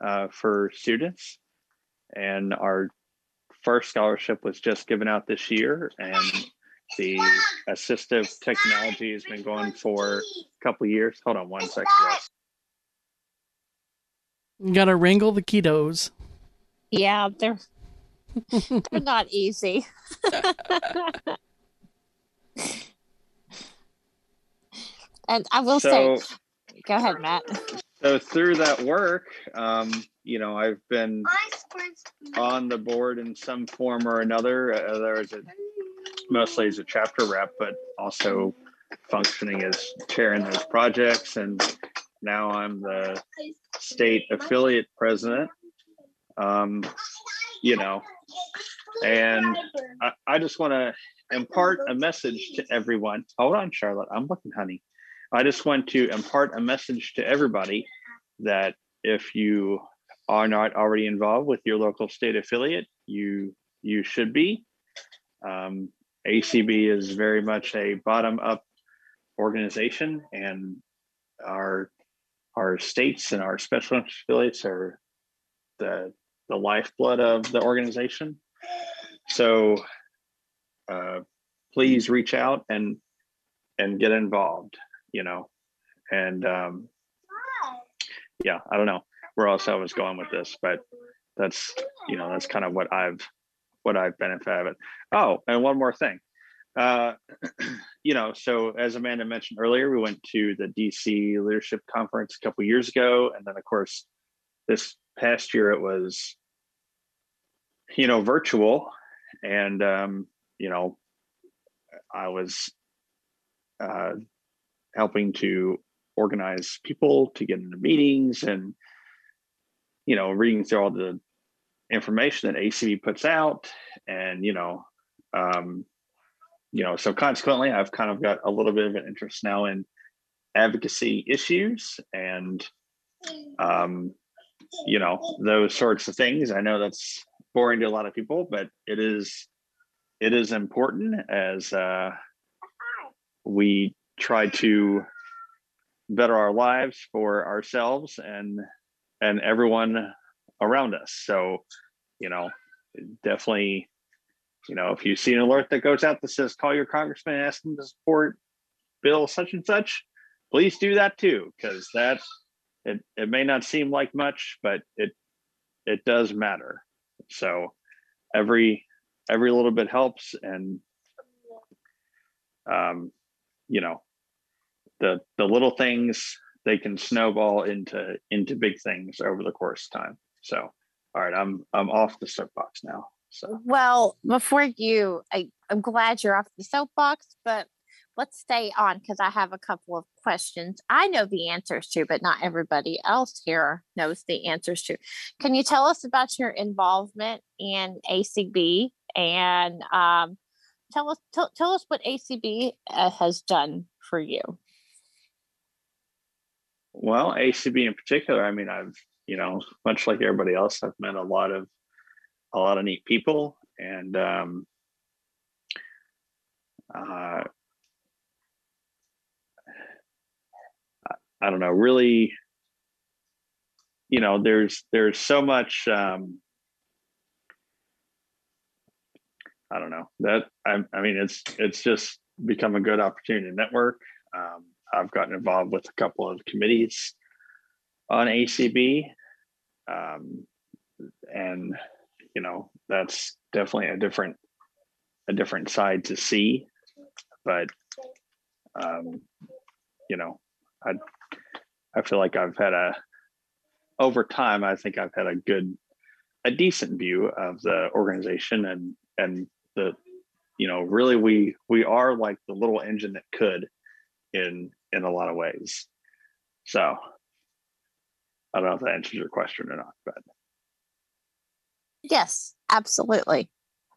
uh, for students. And our first scholarship was just given out this year. And the assistive technology has been going for a couple years. Hold on one second, guys. You gotta wrangle the kiddos. Yeah, they're they're not easy. and I will So- say, go ahead, Matt. So through that work, um, you know, I've been on the board in some form or another. Uh, a mostly as a chapter rep, but also functioning as chairing those projects. And now I'm the state affiliate president. Um, you know, and I, I just want to impart a message to everyone. Hold on, Charlotte. I'm looking, honey. I just want to impart a message to everybody that if you are not already involved with your local state affiliate, you you should be. Um, ACB is very much a bottom up organization, and our our states and our special affiliates are the the lifeblood of the organization. So uh, please reach out and and get involved. You know, and um, yeah, I don't know where else I was going with this, but that's you know that's kind of what I've what I've benefited. Oh, and one more thing. Uh, you know, so as Amanda mentioned earlier, we went to the DC Leadership Conference a couple years ago, and then of course this past year it was you know virtual, and um, you know I was uh, helping to organize people to get into meetings and you know reading through all the information that acb puts out and you know um you know so consequently i've kind of got a little bit of an interest now in advocacy issues and um you know those sorts of things. I know that's boring to a lot of people but it is it is important as uh we try to better our lives for ourselves and and everyone around us. So you know definitely you know if you see an alert that goes out that says call your congressman ask them to support bill such and such please do that too because that it, it may not seem like much but it it does matter. So every every little bit helps and um you know the the little things they can snowball into into big things over the course of time so all right i'm i'm off the soapbox now so Well, before you, I, I'm glad you're off the soapbox, but let's stay on because I have a couple of questions I know the answers to, but not everybody else here knows the answers to. Can you tell us about your involvement in ACB and um, tell us tell, tell us what ACB uh, has done for you? Well acb in particular i mean i've you know much like everybody else i've met a lot of a lot of neat people and um uh I- don't know really you know there's there's so much um i don't know that i, I mean it's it's just become a good opportunity to network um, i've gotten involved with a couple of committees on acb um, and you know that's definitely a different a different side to see but um, you know i i feel like i've had a over time i think i've had a good a decent view of the organization and and the you know really we we are like the little engine that could in in a lot of ways so i don't know if that answers your question or not but Yes, absolutely.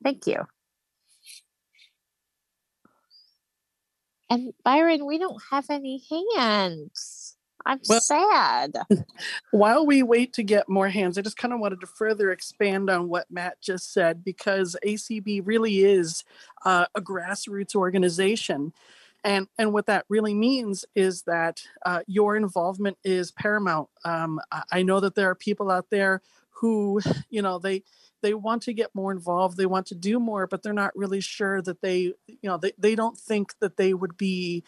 Thank you. And Byron, we don't have any hands. I'm Well- sad. While we wait to get more hands, I just kind of wanted to further expand on what Matt just said because ACB really is uh, a grassroots organization. And, and what that really means is that uh, your involvement is paramount. Um, I, know that there are people out there who, you know, they they want to get more involved they want to do more but they're not really sure that they you know they, they don't think that they would be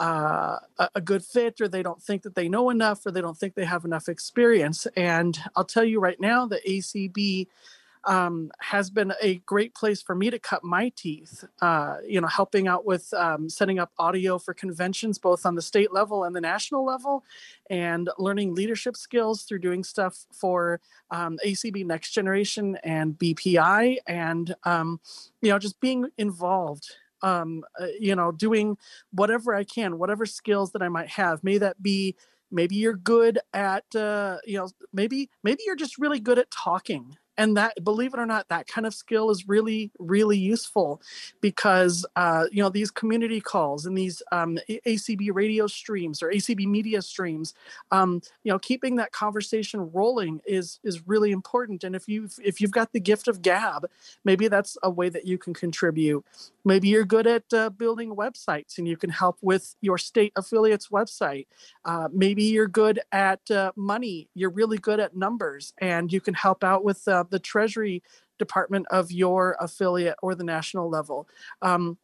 uh, a good fit or they don't think that they know enough or they don't think they have enough experience and i'll tell you right now the acb um, has been a great place for me to cut my teeth. Uh, you know, helping out with um, setting up audio for conventions, both on the state level and the national level, and learning leadership skills through doing stuff for um, ACB Next Generation and BPI, and um, you know, just being involved. Um, uh, you know, doing whatever I can, whatever skills that I might have. May that be maybe you're good at uh, you know maybe maybe you're just really good at talking and that believe it or not that kind of skill is really really useful because uh, you know these community calls and these um, acb radio streams or acb media streams um, you know keeping that conversation rolling is is really important. And if you've if you've got the gift of gab maybe that's a way that you can contribute. Maybe you're good at uh, building websites and you can help with your state affiliates website. Uh, maybe you're good at uh, money. You're really good at numbers and you can help out with uh, the treasury department of your affiliate or the national level. Um,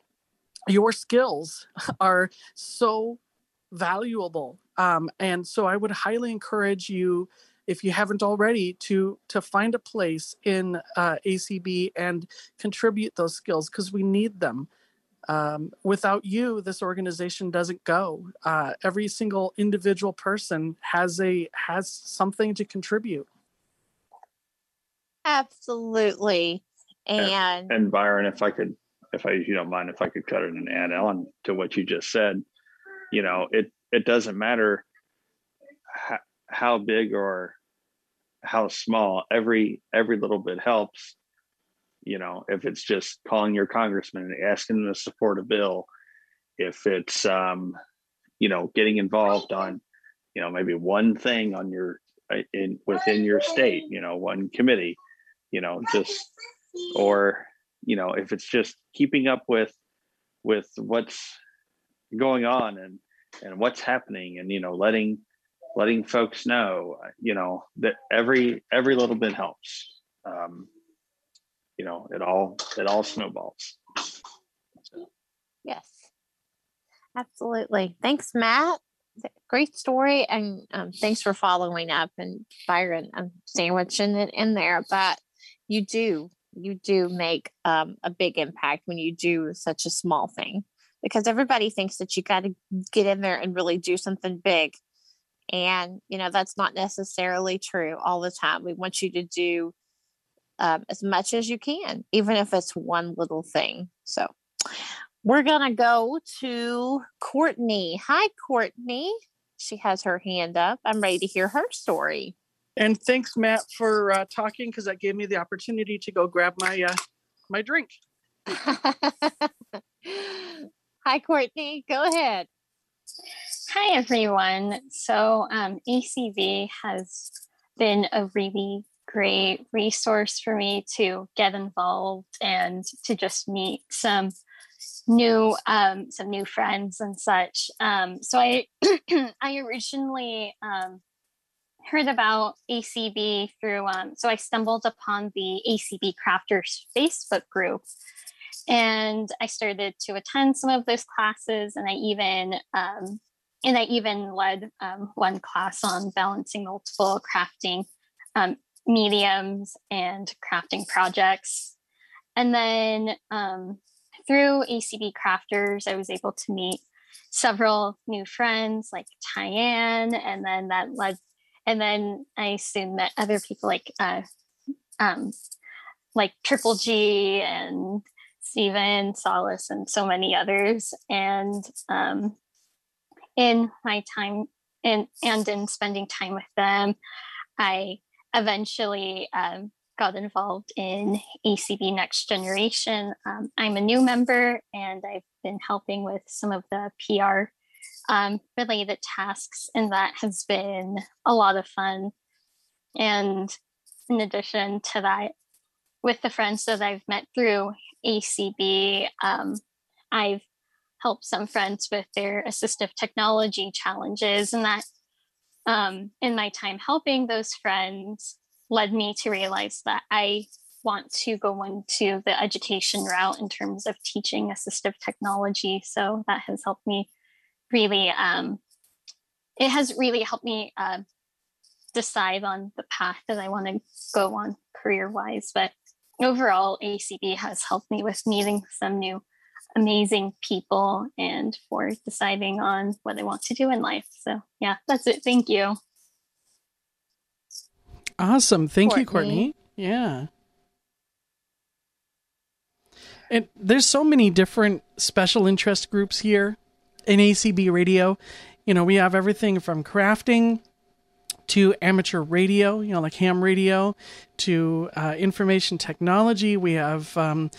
your skills are so valuable. Um, and so I would highly encourage you, if you haven't already, to to find a place in uh, ACB and contribute those skills because we need them. Um, without you, this organization doesn't go. Uh, every single individual person has a has something to contribute. Absolutely. And, and Byron, if I could, if I, you don't mind, if I could cut it and add on to what you just said, you know, it, it doesn't matter how, how big or how small every, every little bit helps. You know, if it's just calling your congressman and asking them to support a bill, if it's, um, you know, getting involved on, you know, maybe one thing on your, in within your state, you know, one committee, you know just or you know if it's just keeping up with with what's going on and and what's happening and you know letting letting folks know you know that every every little bit helps. Um you know it all it all snowballs. Yes. Absolutely. Thanks matt. Great story and um, thanks for following up and byron i'm sandwiching it in there but you do you do make um, a big impact when you do such a small thing because everybody thinks that you got to get in there and really do something big and you know that's not necessarily true all the time we want you to do um, as much as you can even if it's one little thing so we're gonna go to courtney. Hi courtney. She has her hand up i'm ready to hear her story and thanks, Matt, for uh, talking because that gave me the opportunity to go grab my uh, my drink. Hi, Courtney. Go ahead. Hi, everyone. So, um, ACB has been a really great resource for me to get involved and to just meet some new um, some new friends and such. Um, so I I originally um, heard about ACB through, um, so I stumbled upon the ACB Crafters Facebook group and I started to attend some of those classes and I even, um, and I even led um, one class on balancing multiple crafting um, mediums and crafting projects. And then um, through ACB Crafters, I was able to meet several new friends like Tyann, and then that led and then I soon met other people like uh, um, like Triple G and Stephen Solace and so many others. And um, in my time in and in spending time with them, I eventually um, got involved in ACB Next Generation. Um, I'm a new member and I've been helping with some of the PR um, related tasks, and that has been a lot of fun. And in addition to that, with the friends that I've met through ACB, um, I've helped some friends with their assistive technology challenges, and that um, in my time helping those friends led me to realize that I want to go into the education route in terms of teaching assistive technology. So that has helped me really, um, it has really helped me uh, decide on the path that I want to go on career wise. But overall, ACB has helped me with meeting some new amazing people and for deciding on what I want to do in life. So, yeah, that's it. Thank you. Awesome. Thank Courtney. you, Courtney. Yeah. And there's so many different special interest groups here in ACB radio. You know, we have everything from crafting to amateur radio, you know, like ham radio, to uh, information technology. We have um,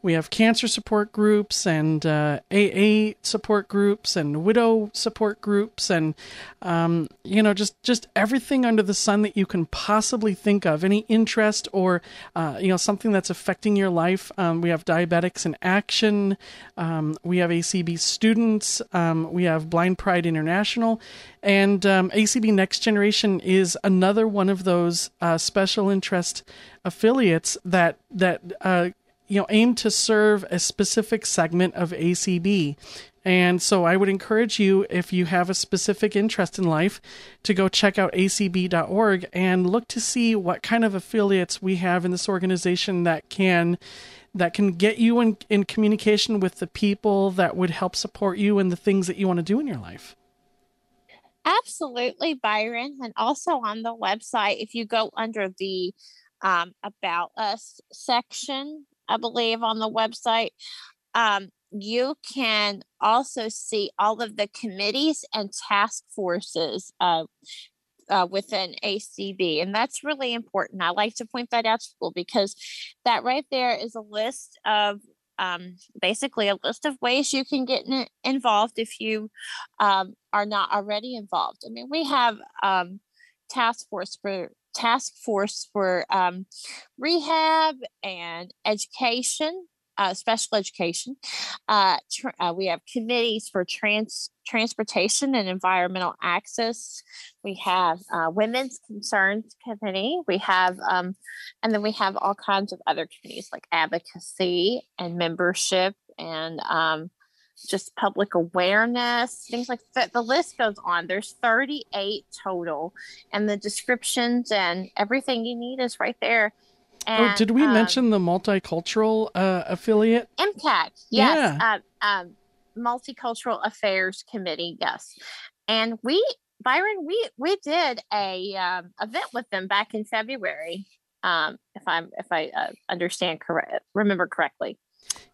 we have cancer support groups and uh, AA support groups and widow support groups and um, you know just just everything under the sun that you can possibly think of. Any interest or uh, you know something that's affecting your life. Um, we have diabetics in action. Um, we have ACB students. Um, we have Blind Pride International, and um, ACB Next Generation is another one of those uh, special interest affiliates that that uh, you know aim to serve a specific segment of ACB. And so I would encourage you if you have a specific interest in life to go check out acb.org and look to see what kind of affiliates we have in this organization that can that can get you in, in communication with the people that would help support you and the things that you want to do in your life. Absolutely, Byron. And also on the website, if you go under the um, About Us section, I believe, on the website. Um, you can also see all of the committees and task forces uh, uh, within ACB. And that's really important. I like to point that out to people because that right there is a list of um, basically a list of ways you can get in, involved if you um, are not already involved. I mean, we have um, task force for task force for um, rehab and education, uh, special education. Uh, tr- uh, we have committees for trans transportation and environmental access. We have uh, women's concerns committee. We have, um, and then we have all kinds of other committees like advocacy and membership and um, just public awareness, things like that. The list goes on. There's 38 total, and the descriptions and everything you need is right there. Oh, and, oh, did we um, mention the multicultural uh, affiliate? MCAC, yes. Yeah. Uh, um, Multicultural Affairs Committee, yes. And we, Byron, we we did a um, event with them back in February, um, if I'm if I uh, understand correct, remember correctly.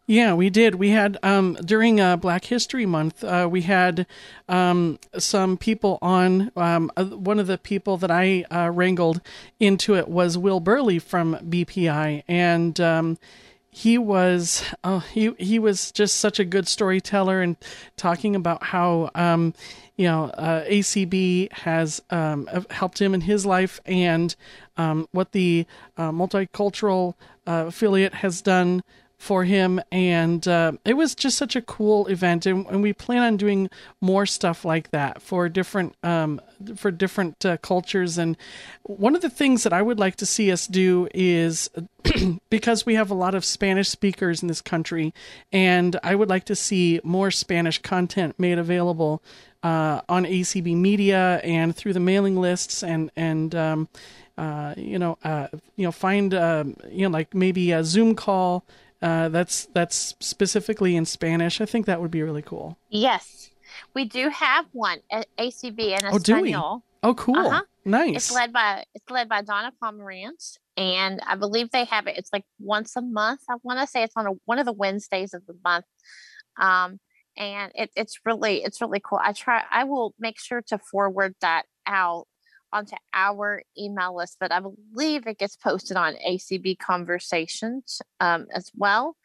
Yeah, we did. We had um, during uh, Black History Month, uh, we had um, some people on. Um, uh, one of the people that I uh, wrangled into it was Will Burley from BPI, and um, he was oh, he he was just such a good storyteller and talking about how um, you know uh, ACB has um, helped him in his life and what the uh, multicultural affiliate has done for him and uh, it was just such a cool event and, and, we plan on doing more stuff like that for different um, for different uh, cultures and one of the things that i would like to see us do is because we have a lot of spanish speakers in this country and i would like to see more spanish content made available uh, on acb media and through the mailing lists and and um, uh, you know, uh, you know, find um, you know, like maybe a Zoom call uh, that's that's specifically in Spanish. I think that would be really cool. Yes, we do have one at ACB in oh, Espanol. Oh, cool. Uh-huh. Nice. It's led by it's led by Donna Pomerantz, and I believe they have it. It's like once a month. I want to say it's on a, one of the Wednesdays of the month. Um, and it, it's really it's really cool. I try. I will make sure to forward that out onto our email list, but I believe it gets posted on ACB Conversations um, as well.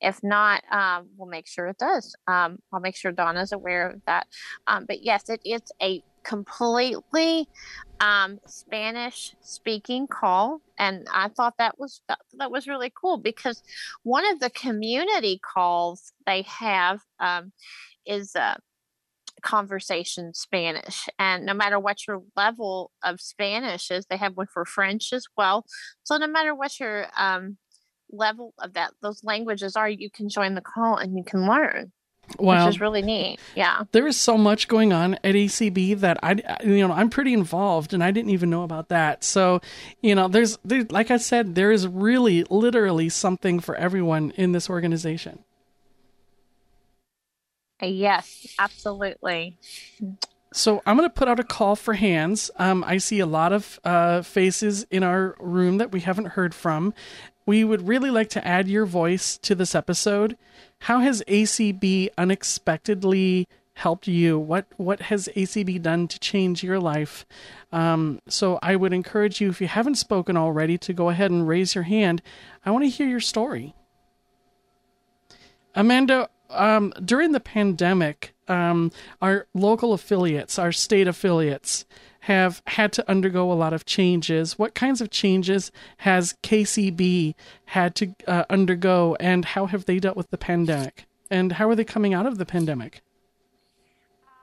If not, um, we'll make sure it does. Um, I'll make sure Donna's aware of that. Um, but yes, it is a completely um, Spanish speaking call, and I thought that was that, that, was really cool because one of the community calls they have um, is. Uh, conversation Spanish. And no matter what your level of Spanish is, they have one for French as well. So no matter what your um, level of that those languages are, you can join the call and you can learn. Wow. Which is really neat. Yeah. There is so much going on at ACB that I, you know, I'm pretty involved, and I didn't even know about that. So, you know, there's, there, like I said, there is really, literally something for everyone in this organization. Yes, absolutely. So I'm going to put out a call for hands. Um, I see a lot of uh, faces in our room that we haven't heard from. We would really like to add your voice to this episode. How has ACB unexpectedly helped you? What what has ACB done to change your life? Um, so I would encourage you, if you haven't spoken already, to go ahead and raise your hand. I want to hear your story. Amanda, um, during the pandemic, um, our local affiliates, our state affiliates, have had to undergo a lot of changes. What kinds of changes has KCB had to uh, undergo, and how have they dealt with the pandemic? And how are they coming out of the pandemic?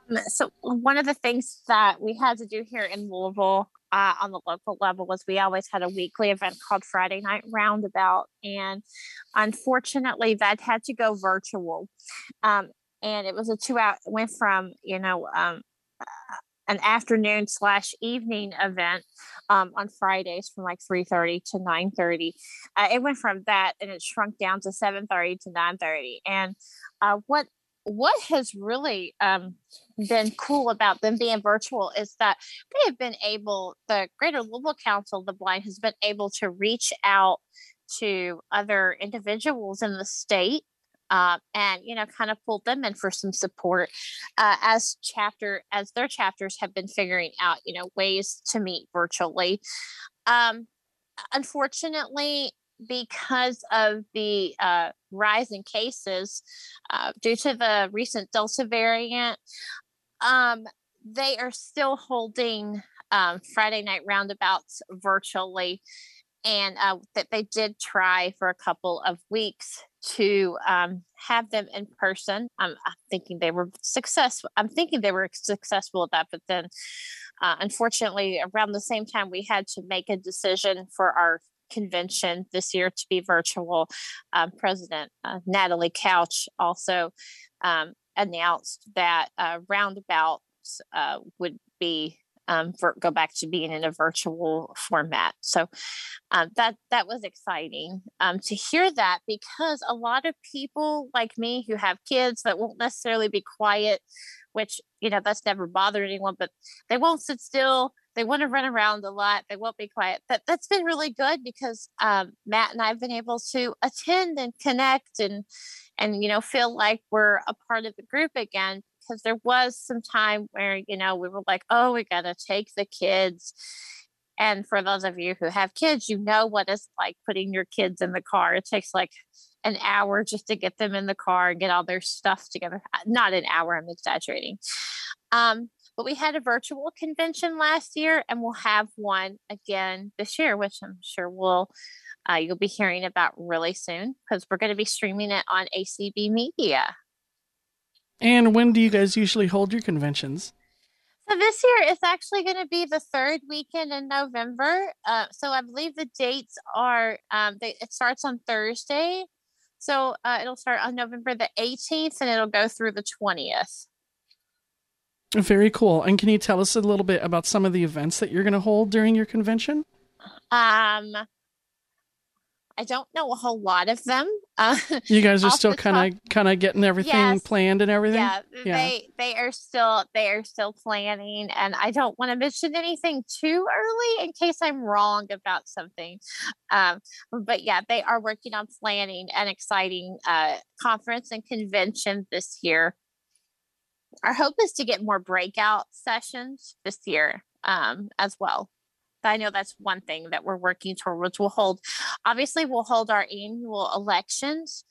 Um, so, one of the things that we had to do here in Louisville uh, on the local level was we always had a weekly event called Friday Night Roundabout. And unfortunately, that had to go virtual. Um, and it was a two out, went from, you know, um, an afternoon slash evening event um, on Fridays from like 3.30 to 9.30. Uh, it went from that and it shrunk down to 7.30 to 9.30. And uh, what what has really um, been cool about them being virtual is that we have been able, the Greater Louisville Council of the Blind has been able to reach out to other individuals in the state uh, and you know kind of pulled them in for some support uh, as chapter as their chapters have been figuring out you know ways to meet virtually. Um, unfortunately because of the uh, rise in cases uh, due to the recent delta variant um, they are still holding um, friday night roundabouts virtually and uh, that they did try for a couple of weeks to um, have them in person. I'm, I'm, thinking they were successful. I'm thinking they were successful at that, but then uh, unfortunately, around the same time, we had to make a decision for our convention this year to be virtual. Um, President uh, Natalie Couch also um, announced that uh, roundabouts uh, would be um, for, go back to being in a virtual format. So um, that that was exciting um, to hear that because a lot of people like me who have kids that won't necessarily be quiet, which you know that's never bothered anyone, but they won't sit still. They want to run around a lot. They won't be quiet. That that's been really good because um, Matt and I've been able to attend and connect and and you know feel like we're a part of the group again because there was some time where you know we were like oh we gotta take the kids. And for those of you who have kids you know what it's like putting your kids in the car. It takes like an hour just to get them in the car and get all their stuff together. Uh, not an hour i'm exaggerating. Um, but we had a virtual convention last year and we'll have one again this year which i'm sure we'll uh, you'll be hearing about really soon because we're going to be streaming it on acb media and when do you guys usually hold your conventions? So this year it's actually going to be the third weekend in November. Uh, so I believe the dates are um, they, it starts on Thursday. So uh, it'll start on November the 18th and it'll go through the 20th. Very cool. And can you tell us a little bit about some of the events that you're going to hold during your convention? Um, I don't know a whole lot of them. Uh, you guys are still kind of kind of getting everything yes, planned and everything. Yeah, yeah, they they are still they are still planning, and I don't want to mention anything too early in case I'm wrong about something. Um, but yeah, they are working on planning an exciting uh, conference and convention this year. Our hope is to get more breakout sessions this year um, as well. I know that's one thing that we're working towards. We'll hold, obviously, we'll hold our annual elections.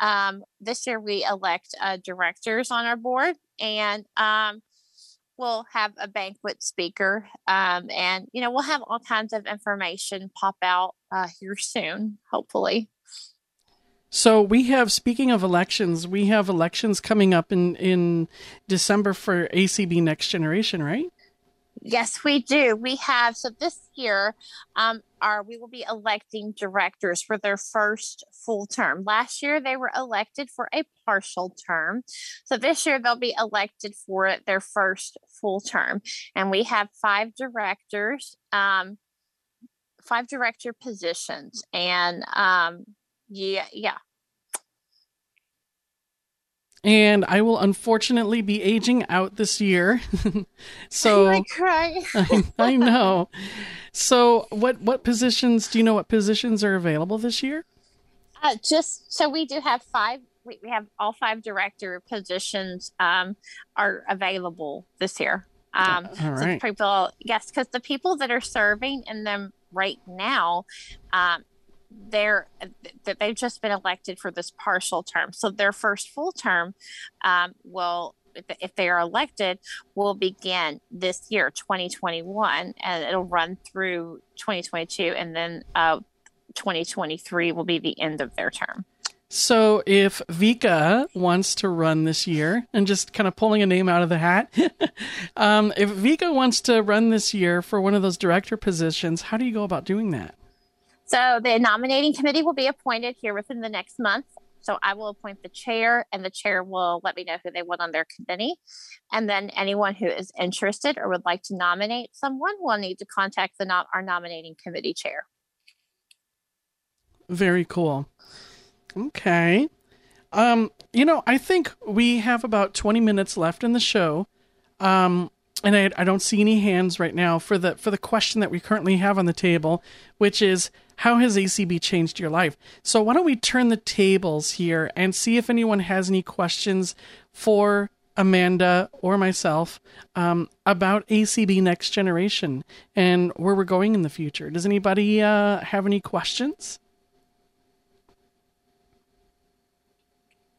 Um, this year, we elect uh, directors on our board, and um, we'll have a banquet speaker, um, and you know, we'll have all kinds of information pop out uh, here soon, hopefully. So we have, speaking of elections, we have elections coming up in in December for ACB Next Generation, right? Yes, we do. We have so this year, um, are we will be electing directors for their first full term. Last year they were elected for a partial term. So this year they'll be elected for their first full term. And we have five directors, um, five director positions. And um, yeah, yeah, and I will unfortunately be aging out this year. so I cry. I, I know. So what what positions do you know what positions are available this year? Uh, just so we do have five. We, we have all five director positions um, are available this year. Um, all right. So people, yes, because the people that are serving in them right now, um, they're that they've just been elected for this partial term. So their first full term um, will if they are elected, will begin this year, 2021, and it'll run through 2022, and then uh, 2023 will be the end of their term. So if Vika wants to run this year, and just kind of pulling a name out of the hat, um, if Vika wants to run this year for one of those director positions, how do you go about doing that? So the nominating committee will be appointed here within the next month. So I will appoint the chair, and the chair will let me know who they want on their committee. And then anyone who is interested or would like to nominate someone will need to contact the our nominating committee chair. Very cool. Okay. Um, you know, I think we have about 20 minutes left in the show. Um, and I, I don't see any hands right now for the for the question that we currently have on the table, which is how has ACB changed your life? So why don't we turn the tables here and see if anyone has any questions for Amanda or myself um, about ACB Next Generation and where we're going in the future. Does anybody uh, have any questions?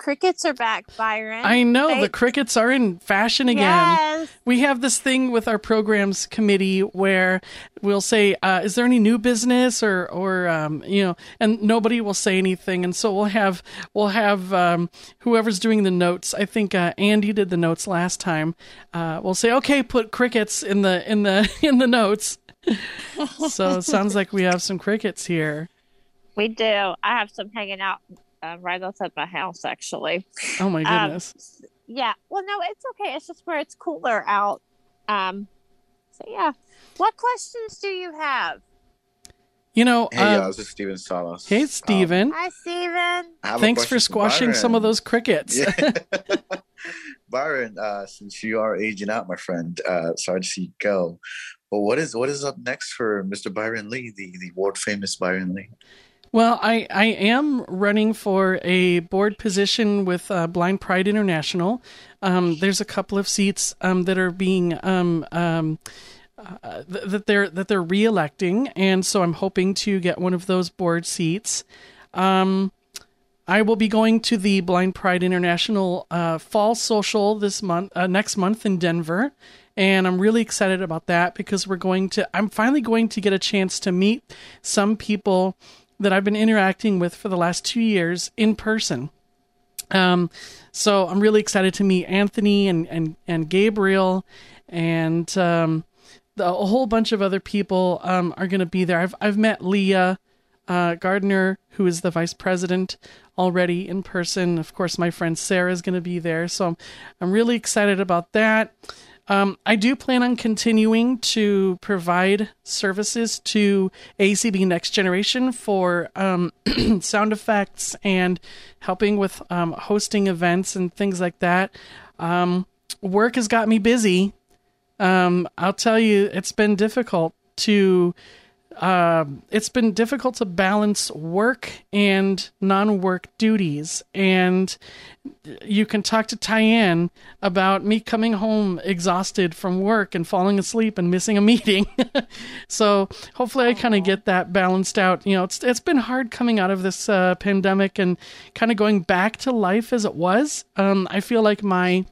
Crickets are back, Byron. I know they- the crickets are in fashion again. Yes. We have this thing with our programs committee where we'll say, uh, "Is there any new business?" or, or um, you know, and nobody will say anything, and so we'll have we'll have um, whoever's doing the notes. I think uh, Andy did the notes last time. Uh, we'll say, "Okay, put crickets in the in the in the notes." so it sounds like we have some crickets here. We do. I have some hanging out uh, right outside my house, actually. Oh my um, goodness. Um, yeah. Well, no, it's okay. It's just where it's cooler out. Um. So yeah. What questions do you have? You know, hey, uh, this is Steven Salas. Hey, Steven. Um, Hi, Steven. Thanks for squashing for some of those crickets. Yeah. Byron, uh, since you are aging out, my friend, uh, sorry to see you go. But what is what is up next for Mr. Byron Lee, the the world famous Byron Lee? Well, I, I am running for a board position with uh, Blind Pride International. Um, there's a couple of seats um, that are being um, um uh, th- that they're that they're reelecting, and so I'm hoping to get one of those board seats. Um, I will be going to the Blind Pride International uh, Fall Social this month, uh, next month in Denver, and I'm really excited about that because we're going to. I'm finally going to get a chance to meet some people that I've been interacting with for the last two years in person. Um, so I'm really excited to meet Anthony and and and Gabriel, and um, the, a whole bunch of other people um, are going to be there. I've I've met Leah uh, Gardner, who is the vice president, already in person. Of course, my friend Sarah is going to be there, so I'm, I'm really excited about that. Um, I do plan on continuing to provide services to ACB Next Generation for um, sound effects and helping with um, hosting events and things like that. Um, work has got me busy. Um, I'll tell you, it's been difficult to uh, it's been difficult to balance work and non-work duties and you can talk to Tyann about me coming home exhausted from work and falling asleep and missing a meeting. so hopefully I kind of get that balanced out. You know, it's it's been hard coming out of this uh, pandemic and kind of going back to life as it was. Um, I feel like my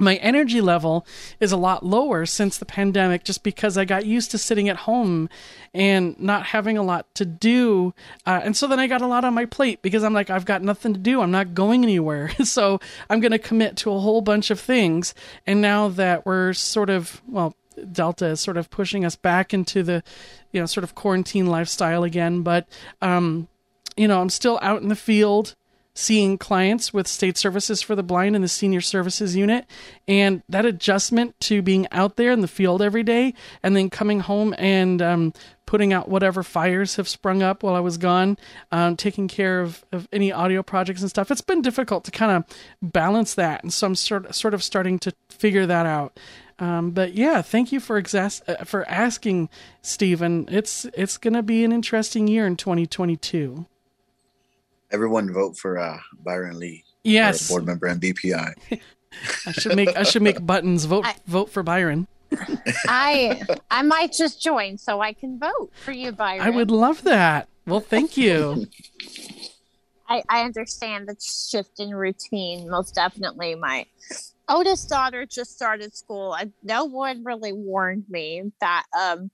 my energy level is a lot lower since the pandemic just because I got used to sitting at home and not having a lot to do. Uh, and so then I got a lot on my plate because I'm like, I've got nothing to do. I'm not going anywhere. so I'm going to commit to a whole bunch of things. And now that we're sort of, well, Delta is sort of pushing us back into the, you know, sort of quarantine lifestyle again. But, um, you know, I'm still out in the field seeing clients with state services for the blind in the senior services unit and that adjustment to being out there in the field every day and then coming home and um, putting out whatever fires have sprung up while i was gone um, taking care of, of any audio projects and stuff. It's been difficult to kind of balance that and so i'm sort, sort of starting to figure that out. Um, but yeah, thank you for exas- uh, for asking, Stephen. It's it's going to be an interesting year in 2022 everyone vote for uh, Byron Lee. Yes, board member and BPI. I should make I should make buttons. Vote I, vote for Byron. I I might just join so I can vote for you, Byron. I would love that. Well, thank you. I, I understand the shift in routine. Most definitely, my oldest daughter just started school, and no one really warned me that um,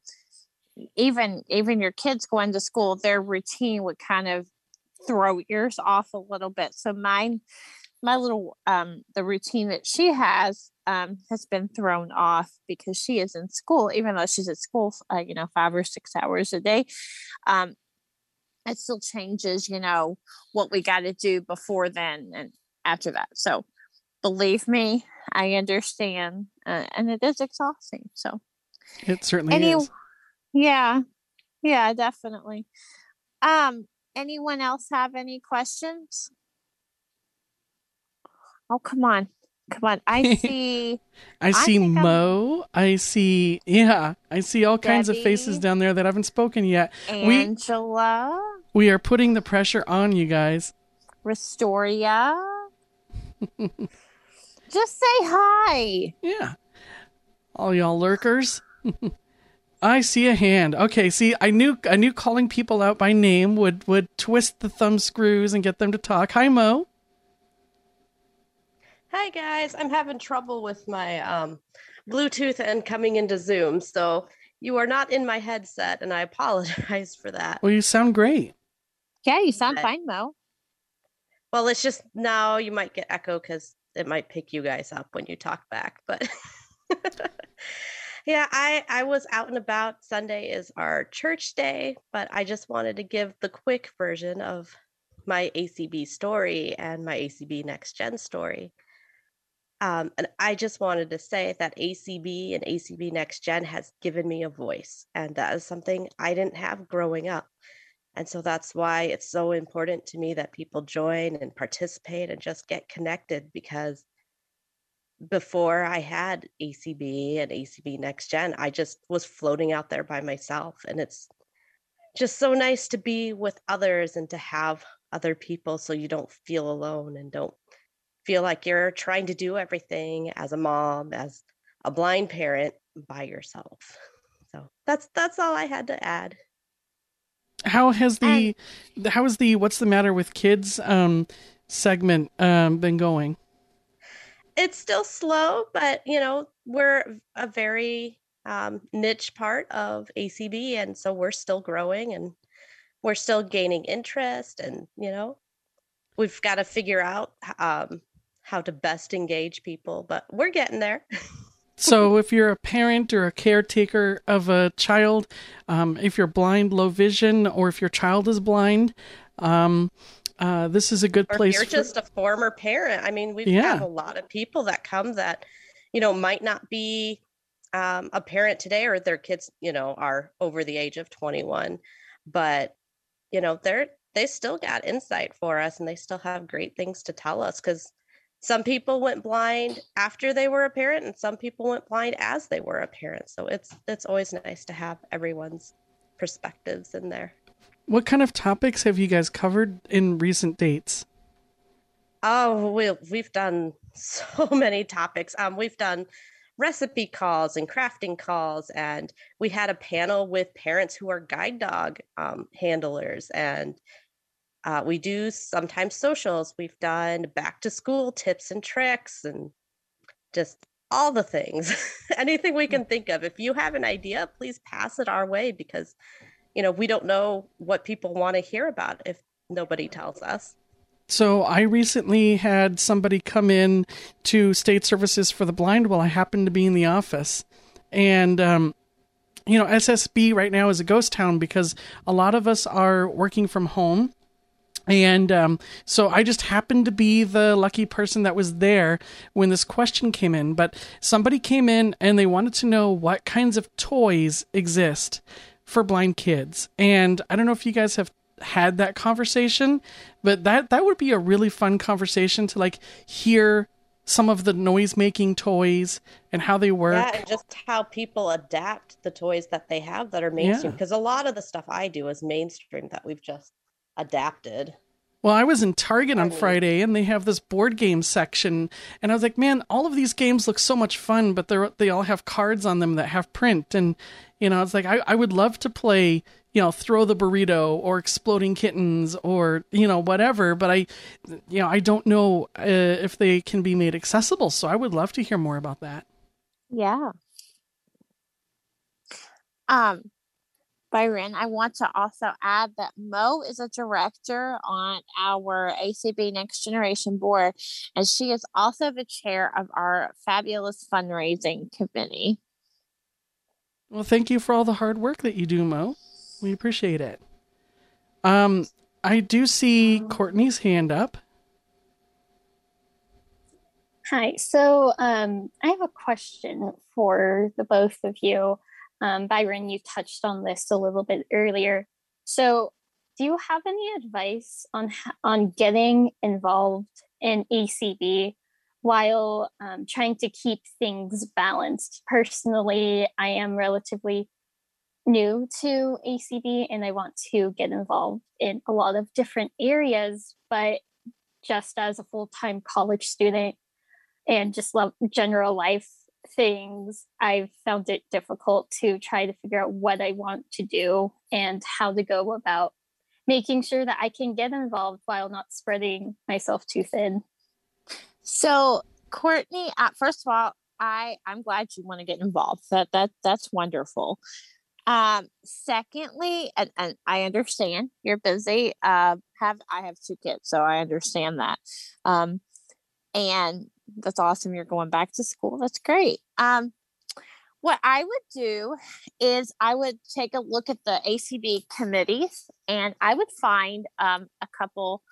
even even your kids going to school, their routine would kind of throw yours off a little bit. So mine, my little um, the routine that she has um, has been thrown off because she is in school, even though she's at school, uh, you know, five or six hours a day. Um, it still changes, you know, what we got to do before then and after that. So believe me, I understand, uh, and it is exhausting. So it certainly any, is. Yeah, yeah, definitely. Um, anyone else have any questions? Oh, come on. Come on. I see. I see I Mo. I'm... I see, yeah, I see all Debbie, kinds of faces down there that haven't spoken yet. Angela. We, we are putting the pressure on you guys. Restoria. Just say hi. Yeah. All y'all lurkers. I see a hand. Okay, see, I knew I knew calling people out by name would would twist the thumb screws and get them to talk. Hi, Mo. Hi guys, I'm having trouble with my um, Bluetooth and coming into Zoom, so you are not in my headset, and I apologize for that. Well, you sound great. Yeah, you sound but, fine, Mo. Well, it's just now you might get echo because it might pick you guys up when you talk back, but. Yeah, I I was out and about. Sunday is our church day, but I just wanted to give the quick version of my ACB story and my ACB Next Gen story. Um, and I just wanted to say that ACB and ACB Next Gen has given me a voice, and that is something I didn't have growing up. And so that's why it's so important to me that people join and participate and just get connected because before I had ACB and ACB Next Gen, I just was floating out there by myself. And it's just so nice to be with others and to have other people so you don't feel alone and don't feel like you're trying to do everything as a mom, as a blind parent by yourself. So that's that's all I had to add. How has the and, how is the what's the matter with kids um segment um been going? It's still slow, but you know, we're a very um, niche part of ACB, and so we're still growing and we're still gaining interest, and you know, we've got to figure out um, how to best engage people, but we're getting there. so, if you're a parent or a caretaker of a child, um, if you're blind, low vision, or if your child is blind, um, uh, this is a good or place. you're for... just a former parent. I mean, we yeah. have a lot of people that come that, you know, might not be um, a parent today or their kids, you know, are over the age of 21, but, you know, they're, they still got insight for us and they still have great things to tell us because some people went blind after they were a parent and some people went blind as they were a parent. So it's, it's always nice to have everyone's perspectives in there. What kind of topics have you guys covered in recent dates? Oh, we we've done so many topics. Um, we've done recipe calls and crafting calls, and we had a panel with parents who are guide dog um, handlers, and uh, we do sometimes socials. We've done back to school tips and tricks, and just all the things, anything we can think of. If you have an idea, please pass it our way because you know, we don't know what people want to hear about if nobody tells us. So I recently had somebody come in to state services for the blind while I happened to be in the office. and um, you know, SSB right now is a ghost town because a lot of us are working from home. And um, so I just happened to be the lucky person that was there when this question came in. But somebody came in and they wanted to know what kinds of toys exist for blind kids. And I don't know if you guys have had that conversation, but that that would be a really fun conversation to like hear some of the noise making toys and how they work. Yeah, and just how people adapt the toys that they have that are mainstream. Yeah. Because a lot of the stuff I do is mainstream that we've just adapted. Well, I was in Target on Friday and they have this board game section and I was like, "Man, all of these games look so much fun, but they they all have cards on them that have print." And you know, it's like I I would love to play, you know, throw the burrito or exploding kittens or, you know, whatever, but I you know, I don't know uh, if they can be made accessible, so I would love to hear more about that. Yeah. Um, Byron, I want to also add that Mo is a director on our ACB Next Generation board, and she is also the chair of our fabulous fundraising committee. Well, thank you for all the hard work that you do, Mo. We appreciate it. Um, I do see Courtney's hand up. Hi. So um, I have a question for the both of you. Um, Byron, you touched on this a little bit earlier. So, do you have any advice on on getting involved in ACB while um, trying to keep things balanced? Personally, I am relatively new to ACB and I want to get involved in a lot of different areas, but just as a full time college student and just love general life things, I've found it difficult to try to figure out what I want to do and how to go about making sure that I can get involved while not spreading myself too thin. So, Courtney, uh, first of all, I I'm glad you want to get involved. That that that's wonderful. Um, secondly, and, and I understand you're busy. Uh, have I have two kids, so I understand that. Um, and that's awesome. You're going back to school. That's great. Um, what I would do is I would take a look at the ACB committees, and I would find um, a couple.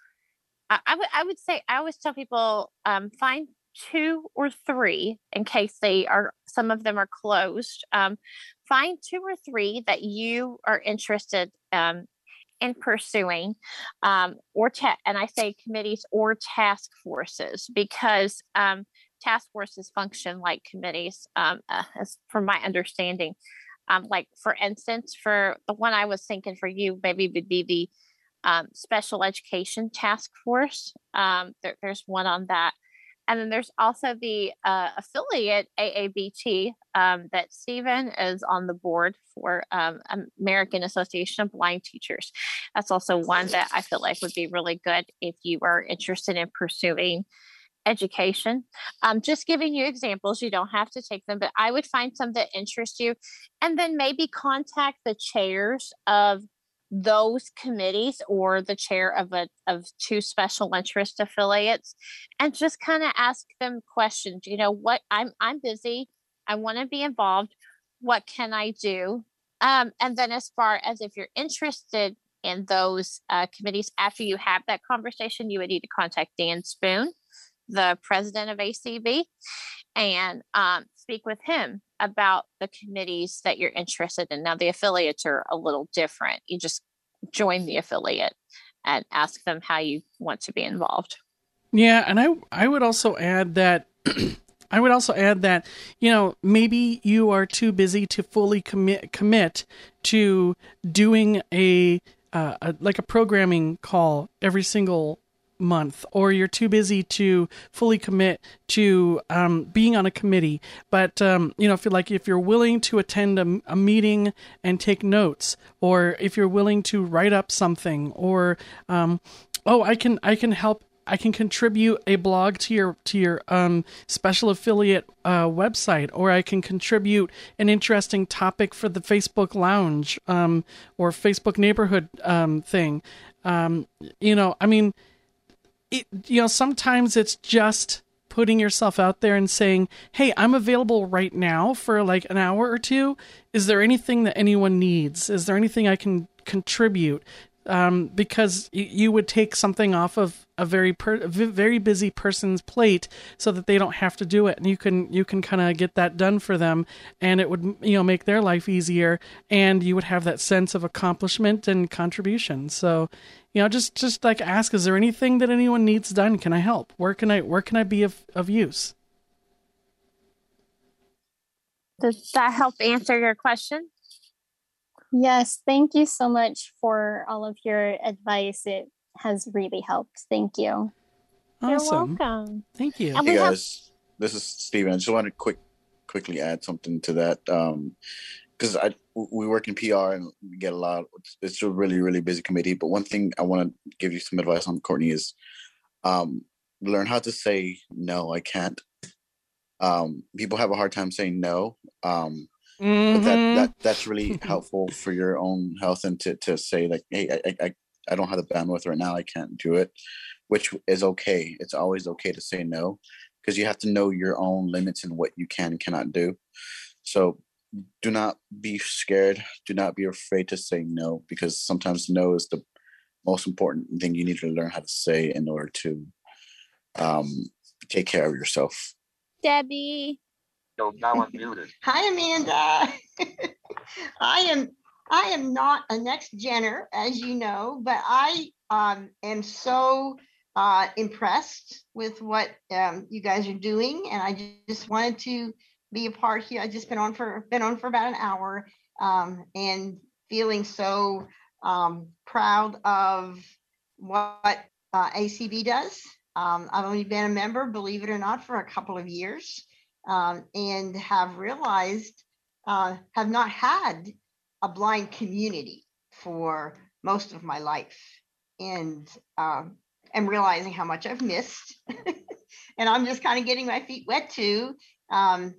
I, I would I would say I always tell people um, find two or three in case they are some of them are closed. Um, find two or three that you are interested um, in pursuing, um, or ta- and I say committees or task forces because um, task forces function like committees, um, uh, as from my understanding. Like for instance, for the one I was thinking for you, maybe would be the um, special education task force. Um, there, there's one on that. And then there's also the uh, affiliate AABT um, that Stephen is on the board for um, American Association of Blind Teachers. That's also one that I feel like would be really good if you are interested in pursuing education. Um, just giving you examples, you don't have to take them, but I would find some that interest you and then maybe contact the chairs of those committees or the chair of a of two special interest affiliates and just kind of ask them questions you know what i'm i'm busy. I want to be involved. What can i do? Um, and then as far as if you're interested in those uh, committees after you have that conversation you would need to contact Dan Spoone the president of acb and um, speak with him about the committees that you're interested in. Now, the affiliates are a little different. You just join the affiliate and ask them how you want to be involved. Yeah, and I I would also add that I would also add that you know maybe you are too busy to fully commit commit to doing a, uh, a like a programming call every single month or you're too busy to fully commit to um, being on a committee but um, you know if you're like if you're willing to attend a, a, meeting and take notes or if you're willing to write up something or um, oh i can i can help I can contribute a blog to your to your um, special affiliate uh, website, or I can contribute an interesting topic for the Facebook Lounge um, or Facebook Neighborhood um, thing. Um, you know, I mean, it, you know, sometimes it's just putting yourself out there and saying, "Hey, I'm available right now for like an hour or two. Is there anything that anyone needs? Is there anything I can contribute?" Um, because you would take something off of a very per- a very busy person's plate so that they don't have to do it, and you can you can kind of get that done for them, and it would you know make their life easier, and you would have that sense of accomplishment and contribution. So, you know, just just like ask, is there anything that anyone needs done? Can I help? Where can I where can I be of of use? Does that help answer your question? Yes, thank you so much for all of your advice. It has really helped. Thank you. You're welcome. Thank you. And Hey we have guys, this is Steven. I just want to quick quickly add something to that. Um because I we work in PR and we get a lot. It's a really really busy committee. But one thing I want to give you some advice on, Courtney, is um, learn how to say no. I can't. Um, people have a hard time saying no. Um, but that, Mhm. that that's really helpful for your own health and to to say like, hey, I I, I- I don't have the bandwidth right now. I can't do it, which is okay. It's always okay to say no because you have to know your own limits and what you can and cannot do. So do not be scared. Do not be afraid to say no because sometimes no is the most important thing you need to learn how to say in order to um, take care of yourself. Debbie. Now I'm muted. Hi, Amanda. I am I am not a next genner, as you know, but I um, am so uh, impressed with what um, you guys are doing, and I just wanted to be a part here. I just been on for been on for about an hour, um, and feeling so um, proud of what uh, ACB does. Um, I've only been a member, believe it or not, for a couple of years, um, and have realized uh, have not had a blind community for most of my life, and um, am realizing how much I've missed. and I'm just kind of getting my feet wet too. Um,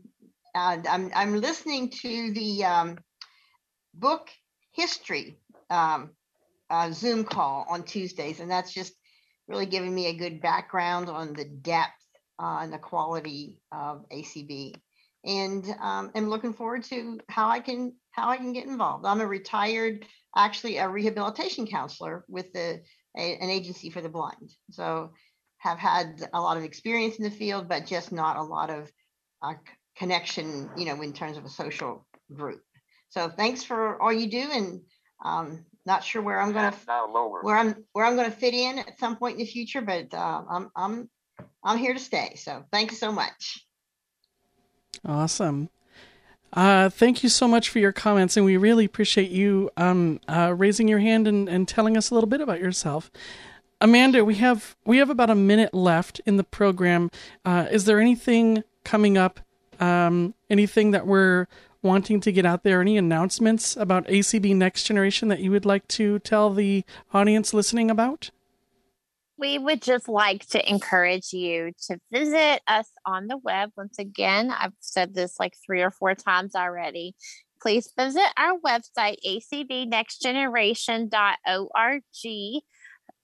and I'm I'm listening to the um, book history um, uh, Zoom call on Tuesdays, and that's just really giving me a good background on the depth uh, and the quality of ACB. And um, I'm looking forward to how I can how I can get involved. I'm a retired, actually a rehabilitation counselor with the a, an agency for the blind. So have had a lot of experience in the field, but just not a lot of uh, connection, you know, in terms of a social group. So thanks for all you do, and um, not sure where I'm gonna where I'm where I'm gonna fit in at some point in the future, but uh, I'm I'm I'm here to stay. So thank you so much. Awesome. Uh, thank you so much for your comments, and we really appreciate you um, uh, raising your hand and, and telling us a little bit about yourself. Amanda, we have we have about a minute left in the program. Uh, is there anything coming up? Um, anything that we're wanting to get out there? Any announcements about ACB Next Generation that you would like to tell the audience listening about? We would just like to encourage you to visit us on the web. Once again, I've said this like three or four times already. Please visit our website, acbnextgeneration.org,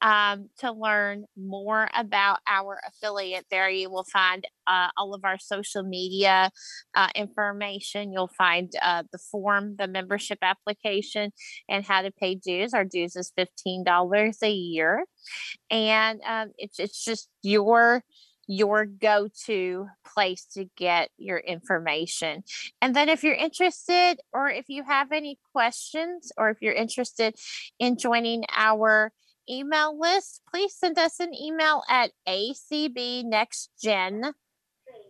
um, to learn more about our affiliate. There you will find uh, all of our social media uh, information. You'll find uh, the form, the membership application, and how to pay dues. Our dues is $15 a year and um, it's it's just your your go-to place to get your information and then if you're interested or if you have any questions or if you're interested in joining our email list please send us an email at acbnextgen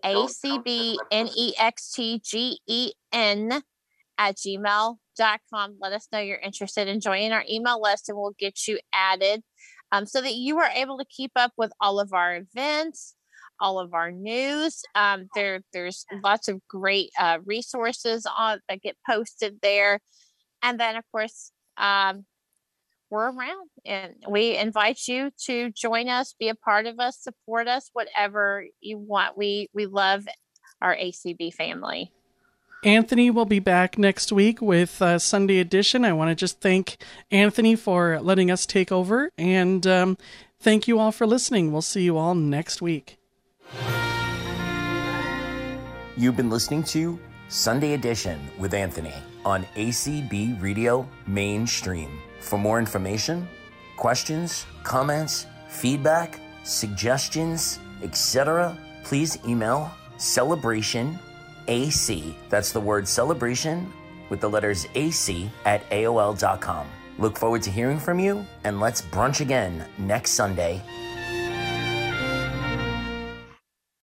a-c-b-n-e-x-t-g-e-n at gmail.com let us know you're interested in joining our email list and we'll get you added um, so that you are able to keep up with all of our events all of our news. Um, there there's lots of great uh, resources on that get posted there. And then of course um, we're around and we invite you to join us be a part of us support us whatever you want we we love our acb family Anthony will be back next week with uh, Sunday edition. I want to just thank Anthony for letting us take over, and um, thank you all for listening. We'll see you all next week. You've been listening to Sunday Edition with Anthony on ACB Radio Mainstream. For more information, questions, comments, feedback, suggestions, etc., please email celebration AC. That's the word celebration with the letters AC at AOL.com. Look forward to hearing from you, and let's brunch again next Sunday